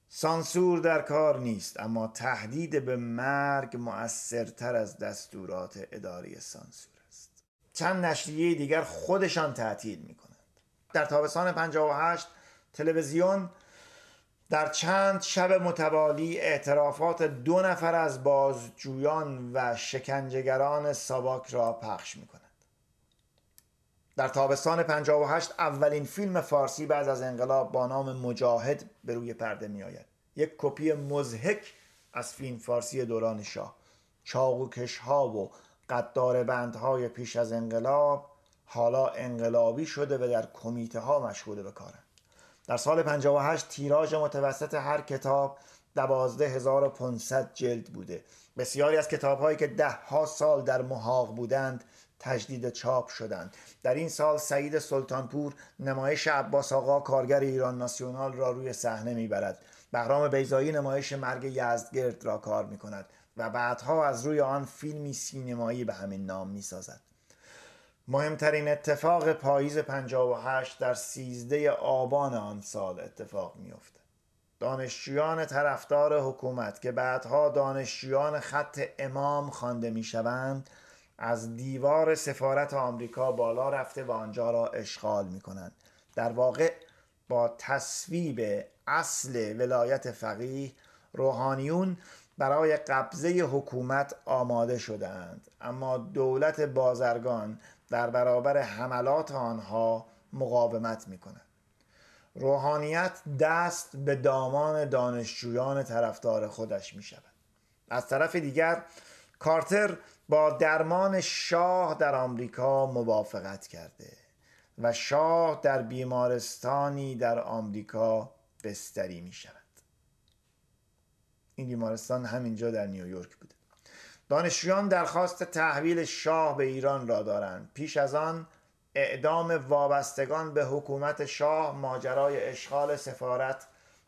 سانسور در کار نیست اما تهدید به مرگ مؤثرتر از دستورات اداری سانسور است. چند نشریه دیگر خودشان تعطیل می کنند در تابستان 58 تلویزیون در چند شب متوالی اعترافات دو نفر از بازجویان و شکنجهگران ساواک را پخش می. در تابستان 58 اولین فیلم فارسی بعد از انقلاب با نام مجاهد به روی پرده می آید. یک کپی مزهک از فیلم فارسی دوران شاه. چاقوکش ها و قدار بندهای پیش از انقلاب حالا انقلابی شده و در کمیته ها مشغول به کارند. در سال 58 تیراژ متوسط هر کتاب 12500 جلد بوده. بسیاری از کتاب هایی که ده ها سال در محاق بودند تجدید چاپ شدند در این سال سعید سلطانپور نمایش عباس آقا کارگر ایران ناسیونال را روی صحنه می‌برد بهرام بیزایی نمایش مرگ یزدگرد را کار می کند و بعدها از روی آن فیلمی سینمایی به همین نام می سازد. مهمترین اتفاق پاییز 58 در 13 آبان آن سال اتفاق میافته. دانشجویان طرفدار حکومت که بعدها دانشجویان خط امام خوانده می‌شوند از دیوار سفارت آمریکا بالا رفته و آنجا را اشغال می کنند. در واقع با تصویب اصل ولایت فقیه روحانیون برای قبضه حکومت آماده شدند اما دولت بازرگان در برابر حملات آنها مقاومت می کند روحانیت دست به دامان دانشجویان طرفدار خودش می شود از طرف دیگر کارتر با درمان شاه در آمریکا موافقت کرده و شاه در بیمارستانی در آمریکا بستری می شود این بیمارستان همینجا در نیویورک بوده. دانشجویان درخواست تحویل شاه به ایران را دارند. پیش از آن اعدام وابستگان به حکومت شاه ماجرای اشغال سفارت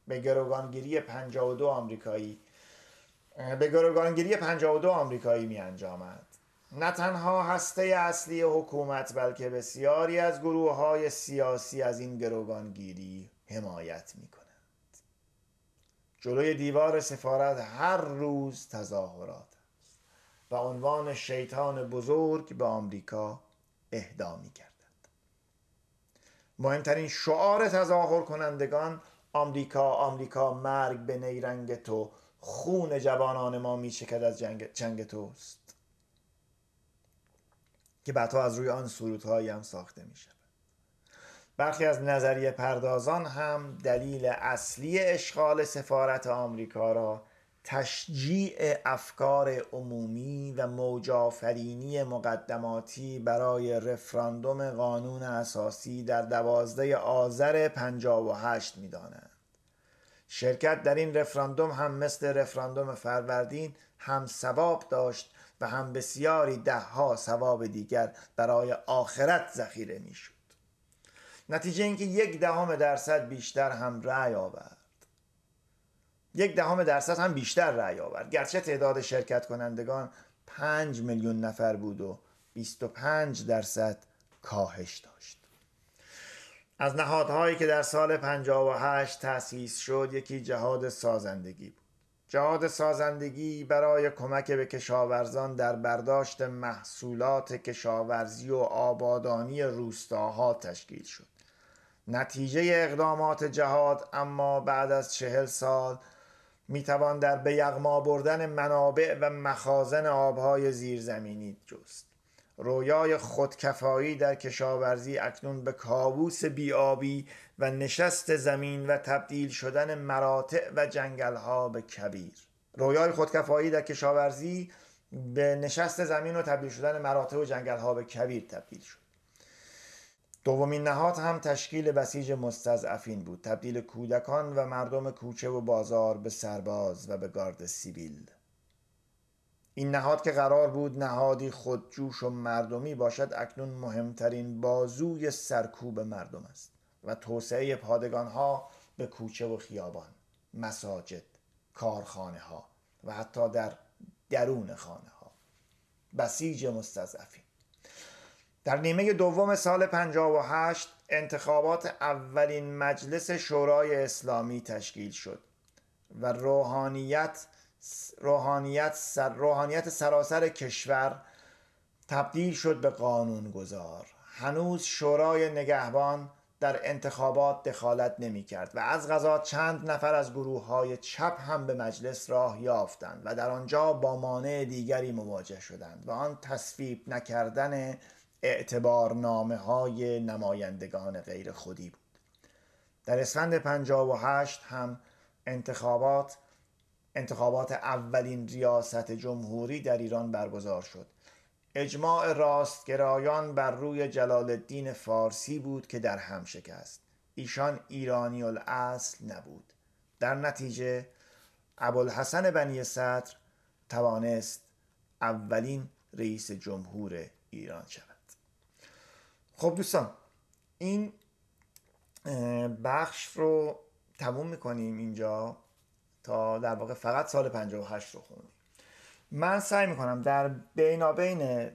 به گروگانگیری 52 آمریکایی به گروگانگیری 52 آمریکایی می انجامد نه تنها هسته اصلی حکومت بلکه بسیاری از گروه های سیاسی از این گروگانگیری حمایت می کنند جلوی دیوار سفارت هر روز تظاهرات است و عنوان شیطان بزرگ به آمریکا اهدا می کردند مهمترین شعار تظاهر کنندگان آمریکا آمریکا مرگ به نیرنگ تو خون جوانان ما می چکد از جنگ, جنگ توست که بعدها از روی آن سرودهایی هم ساخته می شود برخی از نظریه پردازان هم دلیل اصلی اشغال سفارت آمریکا را تشجیع افکار عمومی و موجافرینی مقدماتی برای رفراندوم قانون اساسی در دوازده آذر 58 می دانند. شرکت در این رفراندوم هم مثل رفراندوم فروردین هم ثواب داشت و هم بسیاری دهها ثواب دیگر برای آخرت ذخیره می‌شد. نتیجه اینکه یک دهم درصد بیشتر هم رأی آورد. یک دهم درصد هم بیشتر رأی آورد. گرچه تعداد شرکت کنندگان پنج میلیون نفر بود و 25 درصد کاهش داشت. از نهادهایی که در سال 58 تأسیس شد یکی جهاد سازندگی بود. جهاد سازندگی برای کمک به کشاورزان در برداشت محصولات کشاورزی و آبادانی روستاها تشکیل شد. نتیجه اقدامات جهاد اما بعد از چهل سال می‌توان در به یغما بردن منابع و مخازن آبهای زیرزمینی جست. رویای خودکفایی در کشاورزی اکنون به کابوس بیابی و نشست زمین و تبدیل شدن مراتع و جنگلها به کبیر. رویای خودکفایی در کشاورزی به نشست زمین و تبدیل شدن مراتع و جنگلها به کبیر تبدیل شد. دومین نهاد هم تشکیل بسیج مستضعفین بود. تبدیل کودکان و مردم کوچه و بازار به سرباز و به گارد سیبیل. این نهاد که قرار بود نهادی خودجوش و مردمی باشد اکنون مهمترین بازوی سرکوب مردم است و توسعه پادگان ها به کوچه و خیابان مساجد کارخانه ها و حتی در درون خانه ها بسیج مستضعفین. در نیمه دوم سال 58 انتخابات اولین مجلس شورای اسلامی تشکیل شد و روحانیت روحانیت, سر روحانیت سراسر کشور تبدیل شد به قانون گذار هنوز شورای نگهبان در انتخابات دخالت نمی کرد و از غذا چند نفر از گروه های چپ هم به مجلس راه یافتند و در آنجا با مانع دیگری مواجه شدند و آن تصویب نکردن اعتبارنامه های نمایندگان غیر خودی بود. در اسفند 58 هم انتخابات انتخابات اولین ریاست جمهوری در ایران برگزار شد. اجماع راستگرایان بر روی جلال الدین فارسی بود که در هم شکست. ایشان ایرانی الاصل نبود. در نتیجه ابوالحسن بنی صدر توانست اولین رئیس جمهور ایران شود. خب دوستان این بخش رو تموم می‌کنیم اینجا. تا در واقع فقط سال 58 رو خوندیم من سعی می‌کنم در بینابین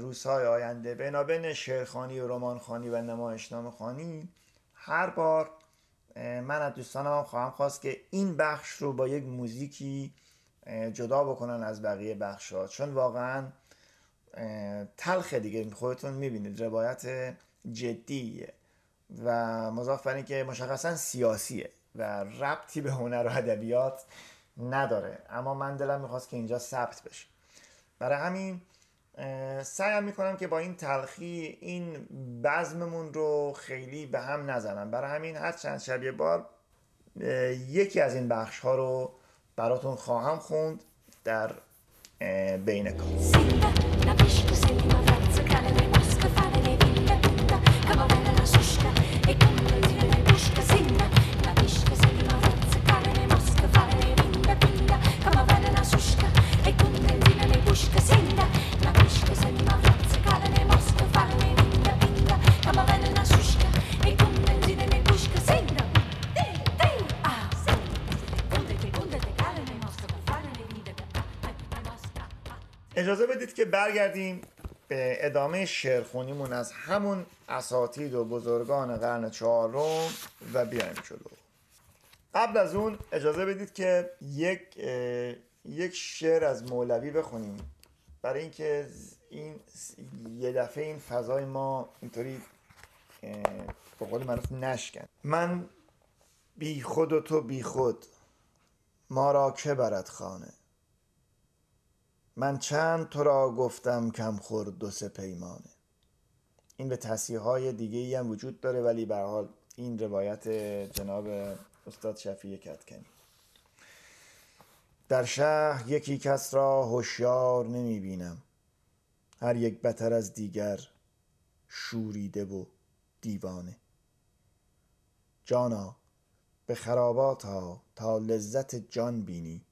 روزهای آینده بینابین شعرخانی و رمانخانی و نمایشنامه خانی هر بار من از دوستانم خواهم خواست که این بخش رو با یک موزیکی جدا بکنن از بقیه بخش ها چون واقعا تلخ دیگه. خودتون می‌بینید روایت جدیه و مضاف که مشخصا سیاسیه. و ربطی به هنر و ادبیات نداره. اما من دلم می‌خواست که اینجا ثبت بشه. برای همین سعیم می‌کنم که با این تلخی این بزممون رو خیلی به هم نزنم. برای همین هر چند شبیه بار یکی از این بخش ها رو براتون خواهم خوند در بین کار. برگردیم به ادامه شعرخونیمون از همون اساتید و بزرگان قرن چهارم و بیایم جلو. قبل از اون اجازه بدید که یک یک شعر از مولوی بخونیم. برای اینکه این یه دفعه این فضای ما اینطوری به قول معروف نشکن. من بی خود و تو بی خود ما را که برد خانه؟ من چند تو را گفتم کم خورد دو سه پیمانه. این به تصیح های دیگه ای هم وجود داره ولی به حال این روایت جناب استاد شفیع کتکنی در شهر یکی کس را هوشیار نمی بینم هر یک بتر از دیگر شوریده و دیوانه. جانا به خرابات ها تا لذت جان بینی.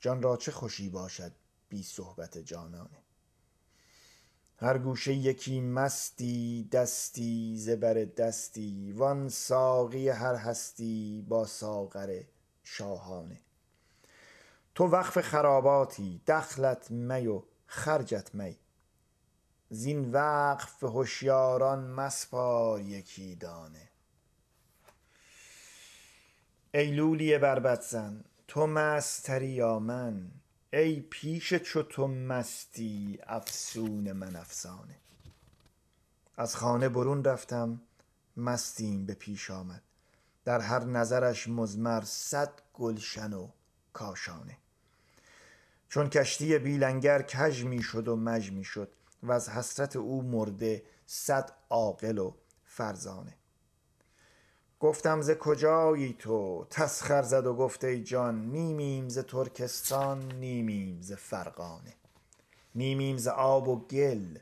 جان را چه خوشی باشد بی صحبت جانانه. هر گوشه یکی مستی دستی زبر دستی وان ساقی هر هستی با ساغر شاهانه. تو وقف خراباتی دخلت می و خرجت می. زین وقف هوشیاران مسپار یکی دانه. ای لولی بربط زن تو مستری یا من ای پیش چو تو مستی افسون من افسانه. از خانه برون رفتم مستیم به پیش آمد. در هر نظرش مزمر صد گلشن و کاشانه. چون کشتی بیلنگر کژ می شد و مژ می شد و از حسرت او مرده صد عاقل و فرزانه. گفتم ز کجایی تو؟ تسخر زد و گفت ای جان نیمیم ز ترکستان نیمیم ز فرغانه. نیمیم ز آب و گل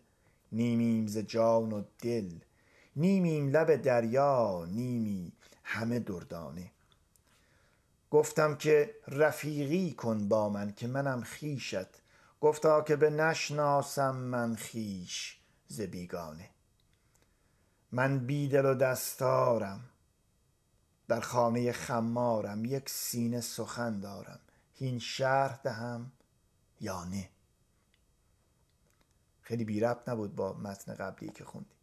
نیمیم ز جان و دل. نیمیم لب دریا نیمی همه دردانه. گفتم که رفیقی کن با من که منم خویشت. گفتا که بنشناسم من خویش ز بیگانه. من بی دل و دستارم در خانه خمارم یک سینه سخن دارم. هین شرح دهم یا نه؟ خیلی بی ربط نبود با متن قبلی که خوندیم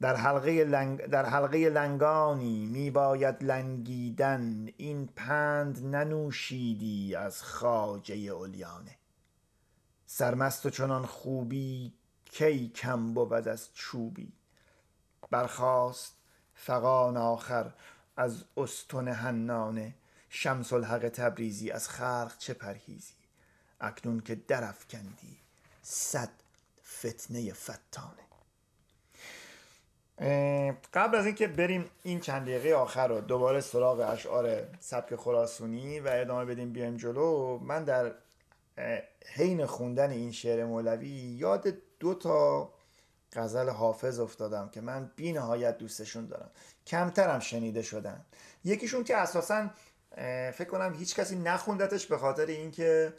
در حلقه, لنگ... در حلقه لنگانی می باید لنگیدن. این پند ننوشیدی از خواجه علیانه. سرمست و چنان خوبی کی کم بود از چوبی؟ برخاست فغان آخر. از استن حنانه شمس الحق تبریزی از خلق چه پرهیزی. اکنون که درافکندی صد فتنه فتانه. قبل از اینکه بریم این چند دقیقه آخر رو دوباره سراغ اشعار سبک خراسونی و ادامه بدیم بیایم جلو من در حین خوندن این شعر مولوی یاد دو تا غزل حافظ افتادم که من بی نهایت دوستشون دارم. کمترم شنیده شدن. یکیشون که اساسا فکر کنم هیچ کسی نخوندتش به خاطر اینکه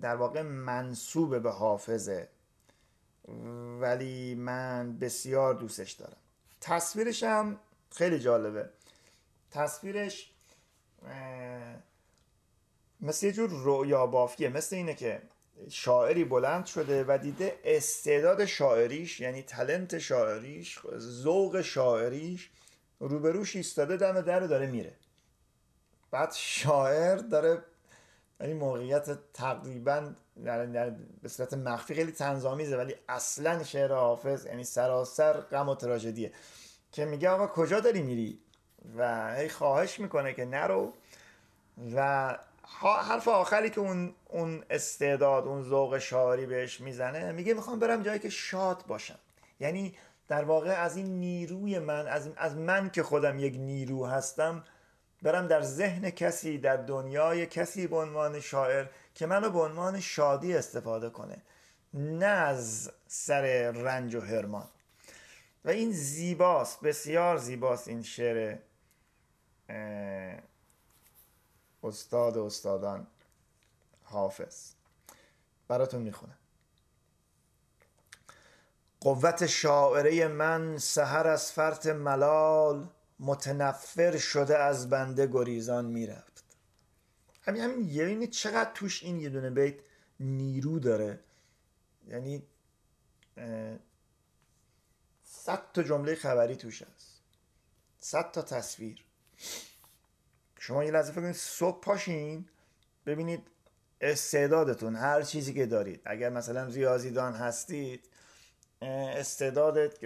در واقع منصوب به حافظه. ولی من بسیار دوستش دارم. تصویرش هم خیلی جالبه. تصویرش مثل یه جور رویا بافیه. مثل اینه که شاعری بلند شده و دیده استعداد شاعریش یعنی تلنت شاعریش ذوق شاعریش روبروش ایستاده دم در داره میره. بعد شاعر داره این موقعیت تقریبا در, به صورت مخفی خیلی تنظامیزه ولی اصلا شعر حافظ یعنی سراسر غم و تراژدیه. که میگه آقا کجا داری میری؟ و هی خواهش می‌کنه که نرو. و حرف آخری که اون اون استعداد اون ذوق شاعری بهش می‌زنه میگه می‌خوام برم جایی که شاد باشم. یعنی در واقع از این نیروی من از, از من که خودم یک نیرو هستم برم در ذهن کسی در دنیای کسی به عنوان شاعر که منو به عنوان شادی استفاده کنه نه از سر رنج و هرمان و این زیباست بسیار زیباست این شعر استاد و استادان حافظ. براتون می‌خونه قوت شاعره من سهر از فرط ملال متنفر شده از بنده گریزان می‌رفت. همین همین یعنی چقدر توش این یه دونه بیت نیرو داره؟ یعنی صد تا جمله خبری توش هست. صد تا تصویر. شما یه لحظه فکر کنید صبح پاشین ببینید استعدادتون هر چیزی که دارید. اگر مثلا ریاضیدان هستید استعدادت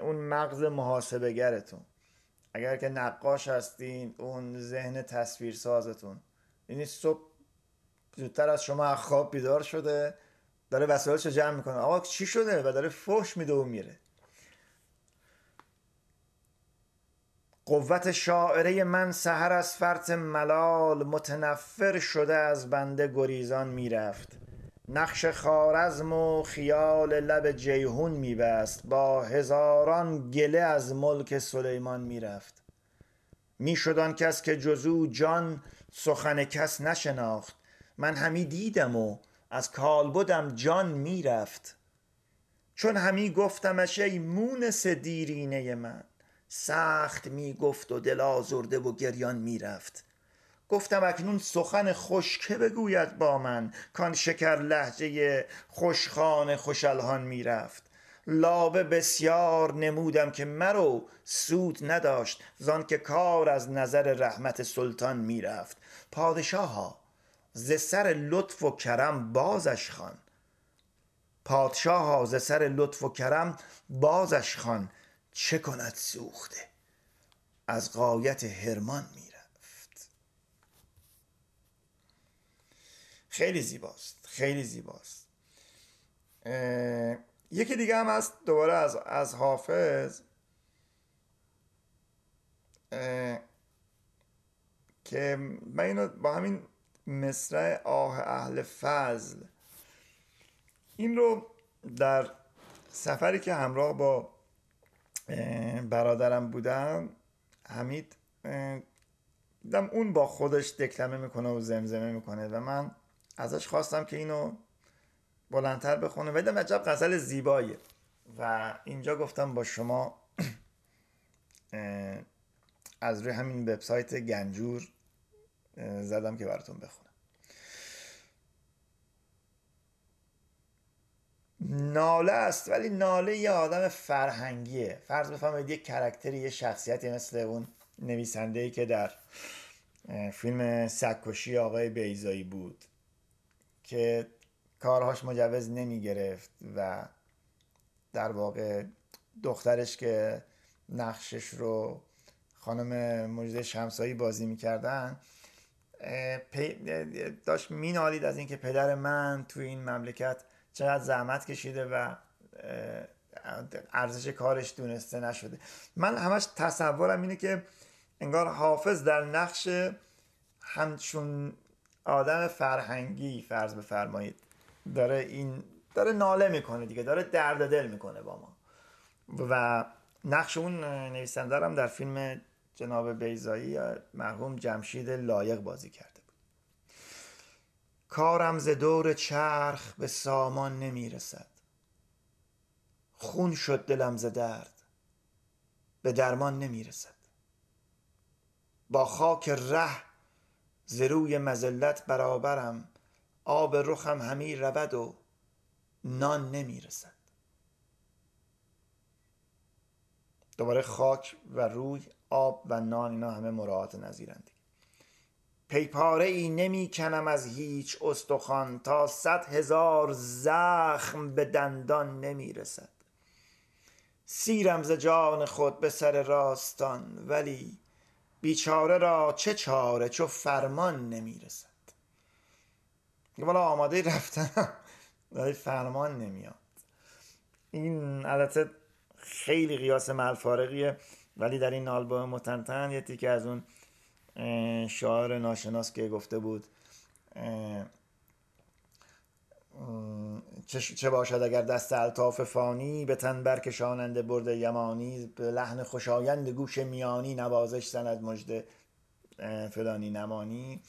اون مغز محاسبه گرتون اگر که نقاش هستین اون ذهن تصویر سازتون یعنی صبح زودتر از شما خواب بیدار شده داره وسایلش رو جمع می‌کنه. آقا چی شده؟ و داره فوش میده و میره. قوت شاعره من سهر از فرط ملال متنفر شده از بنده گریزان می‌رفت. نقش خارزم و خیال لب جیهون میبست. با هزاران گله از ملک سلیمان می‌رفت. می‌شد کس که جزو جان سخن کس نشناخت. من همی دیدم و از کالبدم جان می‌رفت. چون همی گفتمش ای مونس دیرینه من. سخت می گفت و دل آزرده و گریان می‌رفت. گفتم اکنون سخن خوش که بگوید با من کان شکر لحجه خوشخان خوشالهان می‌رفت. لابه بسیار نمودم که مرو سود نداشت زان که کار از نظر رحمت سلطان می‌رفت. پادشاها ز سر لطف و کرم بازش خان پادشاها ز سر لطف و کرم بازش خان چه کند سوخته؟ از قایت هرمان می‌رفت خیلی زیباست. خیلی زیباست. یکی دیگه هم هست دوباره از, از حافظ که من اینو با همین مصرع آه اهل فضل این رو در سفری که همراه با برادرم بودم حمید دیدم اون با خودش دکلمه می‌کنه و زمزمه می‌کنه و من ازش خواستم که اینو بلندتر بخونه. و دیدم عجب غزل زیباییه. و اینجا گفتم با شما از روی همین وبسایت گنجور زدم که براتون بخونم. ناله است ولی ناله یه آدم فرهنگیه. فرض بفرمایید یه کرکتری یه شخصیتی مثل اون نویسنده ای که در فیلم سکوشی آقای بیزایی بود. که کارهاش مجوز نمی گرفت و در واقع دخترش که نقشش رو خانم مجده شمسایی بازی می‌کردن داشت مینالید از اینکه پدر من توی این مملکت چقدر زحمت کشیده و ارزش کارش دونسته نشده. من همش تصورم اینه که انگار حافظ در نقش همچون آدم فرهنگی فرض بفرمایید داره این داره ناله می‌کنه دیگه داره درد دل می‌کنه با ما. و نقش اون نویسنده هم در فیلم جناب بیزایی مرحوم جمشید لایق بازی کرده بود. کارم ز دور چرخ به سامان نمی‌رسد. خون شد دلم ز درد به درمان نمی‌رسد. با خاک ره ز روی مزلت برابرم آب رخم همی رود و نان نمی‌رسد دوباره خاک و روی آب و نان اینا همه مراعات نظیرند. پیپاره ای نمی کنم از هیچ استخوان تا صد هزار زخم به دندان نمی رسد. سیرم ز جان خود به سر راستان ولی بیچاره را چه چاره چو فرمان نمی رسد والا آماده رفتنم ولی فرمان نمیاد. این البته خیلی قیاس ملفارقیه ولی در این آلبوم متنتن یه تیکه از اون شاعر ناشناس که گفته بود چه باشد اگر دست الطاف فانی به تن برکشاننده برده یمانی به لحن خوشایند گوش میانی نوازش زند مجد فلانی نمانی.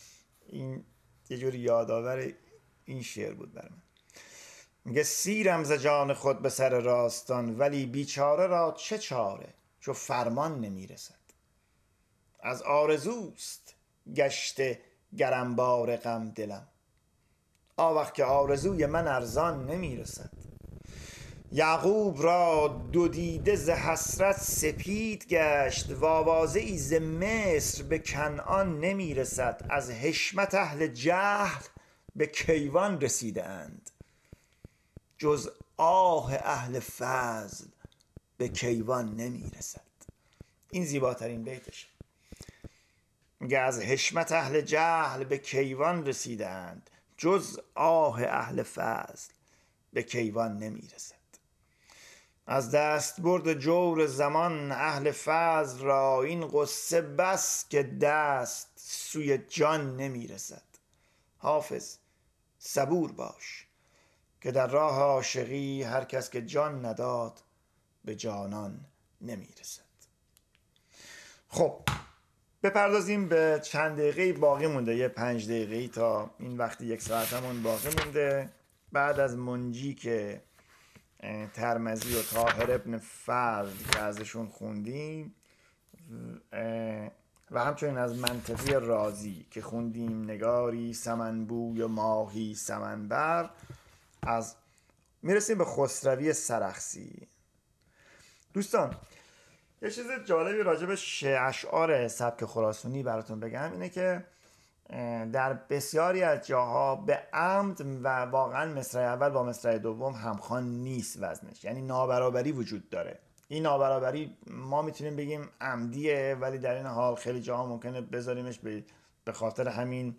این یه جوری یادآور این شعر بود بر من. میگه سیرم ز جان خود به سر راستان ولی بیچاره را چه چاره؟ چو فرمان نمی‌رسد. از آرزوست گشته گرمبار غم دلم. آوخ که آرزوی من ارزان نمی‌رسد. یعقوب را دو دیده ز حسرت سپید گشت و آوازه ای ز مصر به کنعان نمی‌رسد. از حشمت اهل جهل به کیوان رسیده اند جز آه اهل فضل به کیوان نمی‌رسد. این زیباترین بیتشه. میگه از حشمت اهل جهل به کیوان رسیدند جز آه اهل فضل به کیوان نمی‌رسد. از دست برد جور زمان اهل فضل را این قصه بس که دست سوی جان نمی‌رسد. حافظ صبور باش که در راه عاشقی هر کس که جان نداد به جانان نمی‌رسد. خب بپردازیم به چند دقیقه باقی مونده. یه پنج دقیقه تا این وقتی یک ساعتمون باقی مونده. بعد از منجی که ترمزی و طاهر ابن فرد که ازشون خوندیم و همچنین از منطقی رازی که خوندیم نگاری سمنبوی و ماهی سمنبر از می‌رسیم به خسروی سرخسی. دوستان یه چیز جالبی راجع به اشعار سبک خراسونی براتون بگم اینه که در بسیاری از جاها به عمد و واقعا مصرع اول با مصرع دوم همخوان نیست وزنش. یعنی نابرابری وجود داره. این نابرابری ما می‌تونیم بگیم عمدیه ولی در این حال خیلی جاها ممکنه بذاریمش به خاطر همین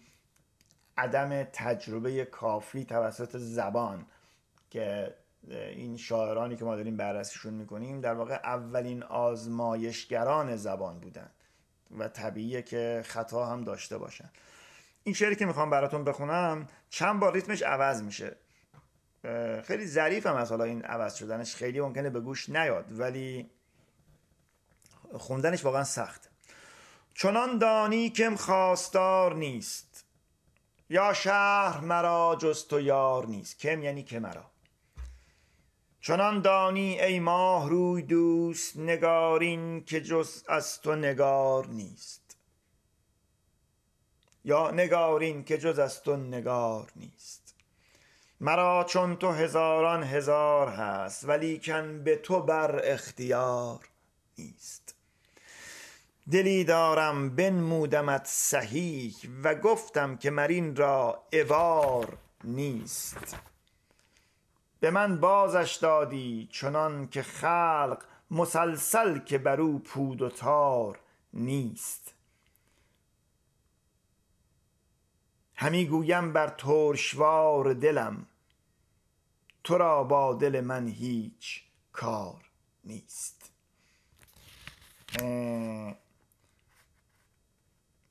عدم تجربه کافی توسط زبان که این شاعرانی که ما داریم بررسیشون می‌کنیم در واقع اولین آزمایشگران زبان بودن و طبیعیه که خطا هم داشته باشن. این شعری که می‌خوام براتون بخونم چند بار ریتمش عوض میشه. خیلی ظریف هم از حالا این عوض شدنش خیلی ممکنه به گوش نیاد ولی خوندنش واقعا سخت. چنان دانی کم خواستار نیست یا شهر مرا جز تو یار نیست. کم یعنی که مرا. چنان دانی ای ماه روی دوست نگارین که جز از تو نگار نیست. یا نگارین که جز از تو نگار نیست. مرا چون تو هزاران هزار هست ولی کن به تو بر اختیار نیست. دلی دارم بنمودمت صحیح و گفتم که مرین را اوار نیست. به من بازش دادی چنان که خلق مسلسل که بر او پود و تار نیست. همی گویم بر ترشوار دلم تو را با دل من هیچ کار نیست.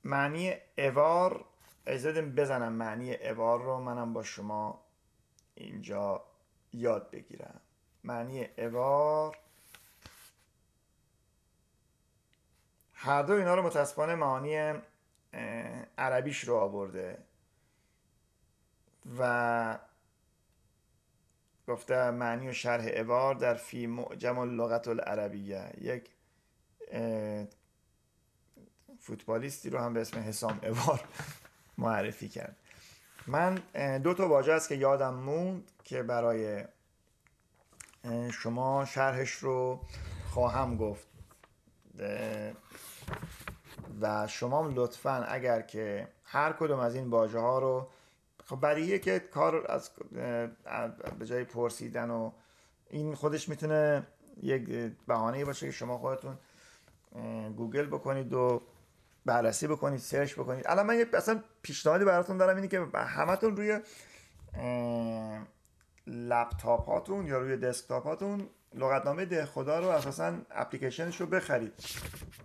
معنی اوار اجازه بزنم معنی اوار رو منم با شما اینجا یاد بگیرم. معنی اوار هر دو اینا رو متاسفانه معانی عربیش رو آورده. و گفته معنی و شرح اوار در فی معجم اللغت العربیه یک فوتبالیستی رو هم به اسم حسام اوار معرفی کرد. من دو تا واژه است که یادم موند. که برای شما شرحش رو خواهم گفت. و شما لطفا اگر که هر کدوم از این واژه ها رو خب بدیهیه که کار از به جای پرسیدن و این خودش می‌تونه یک بهانه باشه که شما خودتون گوگل بکنید و بررسی بکنید سرچ بکنید. الان من اصلا پیشنهادی براتون دارم اینه که همتون روی لپتاپ هاتون یا روی دسکتاپ هاتون لغتنامه ده خدا رو اساسا اپلیکیشنش رو بخرید.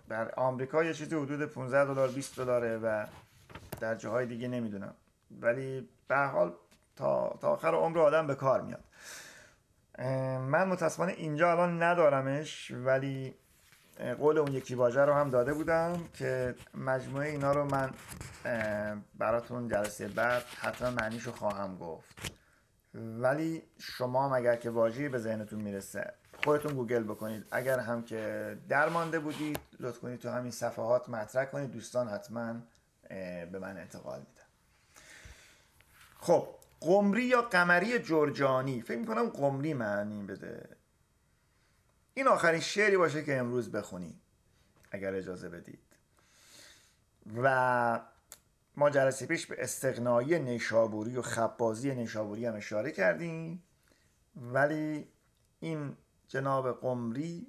در آمریکا یه چیزی حدود 15 دلار 20 دلاره و در جاهای دیگه نمی‌دونم. ولی به حال تا, تا آخر عمر آدم به کار میاد. من متاسفانه اینجا الان ندارمش ولی قول اون یکی واژه رو هم داده بودم که مجموعه اینا رو من براتون جلسه بعد حتما معنیش رو خواهم گفت. ولی شما هم اگر که واژه‌ای به ذهنتون می‌رسه خودتون گوگل بکنید. اگر هم که درمانده بودید لطف کنید تو همین صفحات مطرح کنید. دوستان حتما به من انتقال میدن. خب قمری یا قمری جرجانی؟ فکر می‌کنم قمری معنی بده. این آخرین شعری باشه که امروز بخونیم اگر اجازه بدید. و ما جلسه پیش به استقنایی نیشابوری و خبازی نیشابوری هم اشاره کردیم. ولی این جناب قمری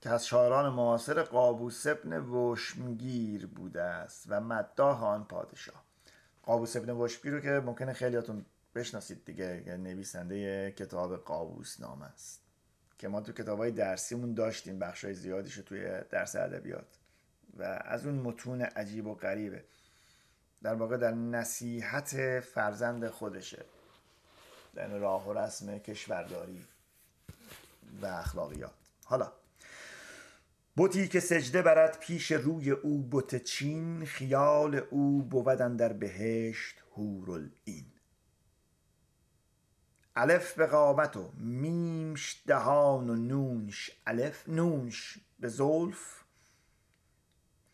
که از شاعران معاصر قابوس ابن وشمگیر بوده است و مداح آن پادشاه. قابوس ابن وشمگیر رو که ممکنه خیلیاتون بشناسید دیگه نویسنده کتاب قابوس نام است. که ما تو کتاب های درسیمون داشتیم بخشای زیادیش توی درس ادبیات. و از اون متون عجیب و غریبه. در واقع در نصیحت فرزند خودشه. در راه و رسم کشورداری و اخلاقیات. حالا بوتی که سجده برد پیش روی او بت چین خیال او بودن در بهشت هورالعین الف به قامت و میمش دهان و نونش الف نونش به زلف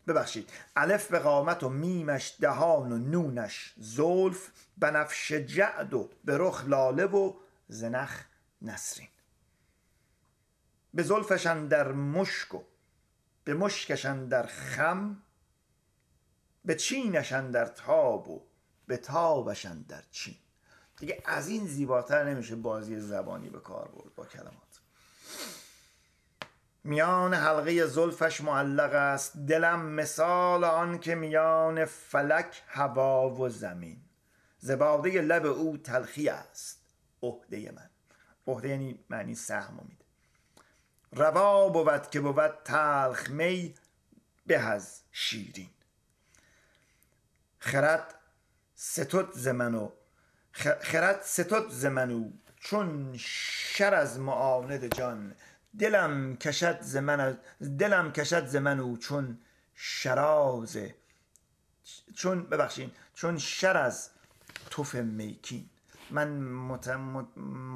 ببخشید. الف به قامت و میمش دهان و نونش زلف بنفش جعد و به رخ لاله و زنخ نسرین. به زلفش اندر مشک و به مشکش اندر خم به چینش اندر تاب و به تابشن در چین. دیگه از این زیباتر نمیشه بازی زبانی به کار برد با کلمات. میان حلقه زلفش معلق است. دلم مثال آن که میان فلک هوا و زمین. زباده لب او تلخی است. عهده من. عهده یعنی معنی سهم میده. روا بود که بود تلخ می به از شیرین. خرد ستد ز منو خرد ستد ز منو چون شر از معاند جان. دلم کشد ز من دلم کشد ز منو چون شراز چون ببخشین چون شر از توف میکین. من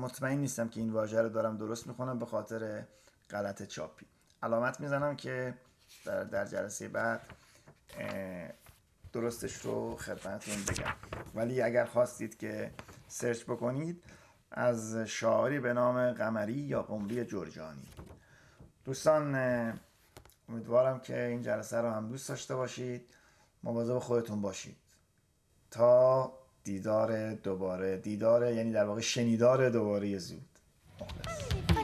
مطمئن نیستم که این واژه رو دارم درست می‌خونم به خاطر غلط چاپی. علامت می‌زنم که در, در جلسه بعد درستش رو خدمتتون بگم. ولی اگر خواستید که سرچ بکنید از شاعری به نام قمری یا قمری جرجانی. دوستان امیدوارم که این جلسه رو هم دوست داشته باشید. مواظب خودتون باشید. تا دیدار دوباره. دیدار یعنی در واقع شنیدار دوباره زود. مخلص.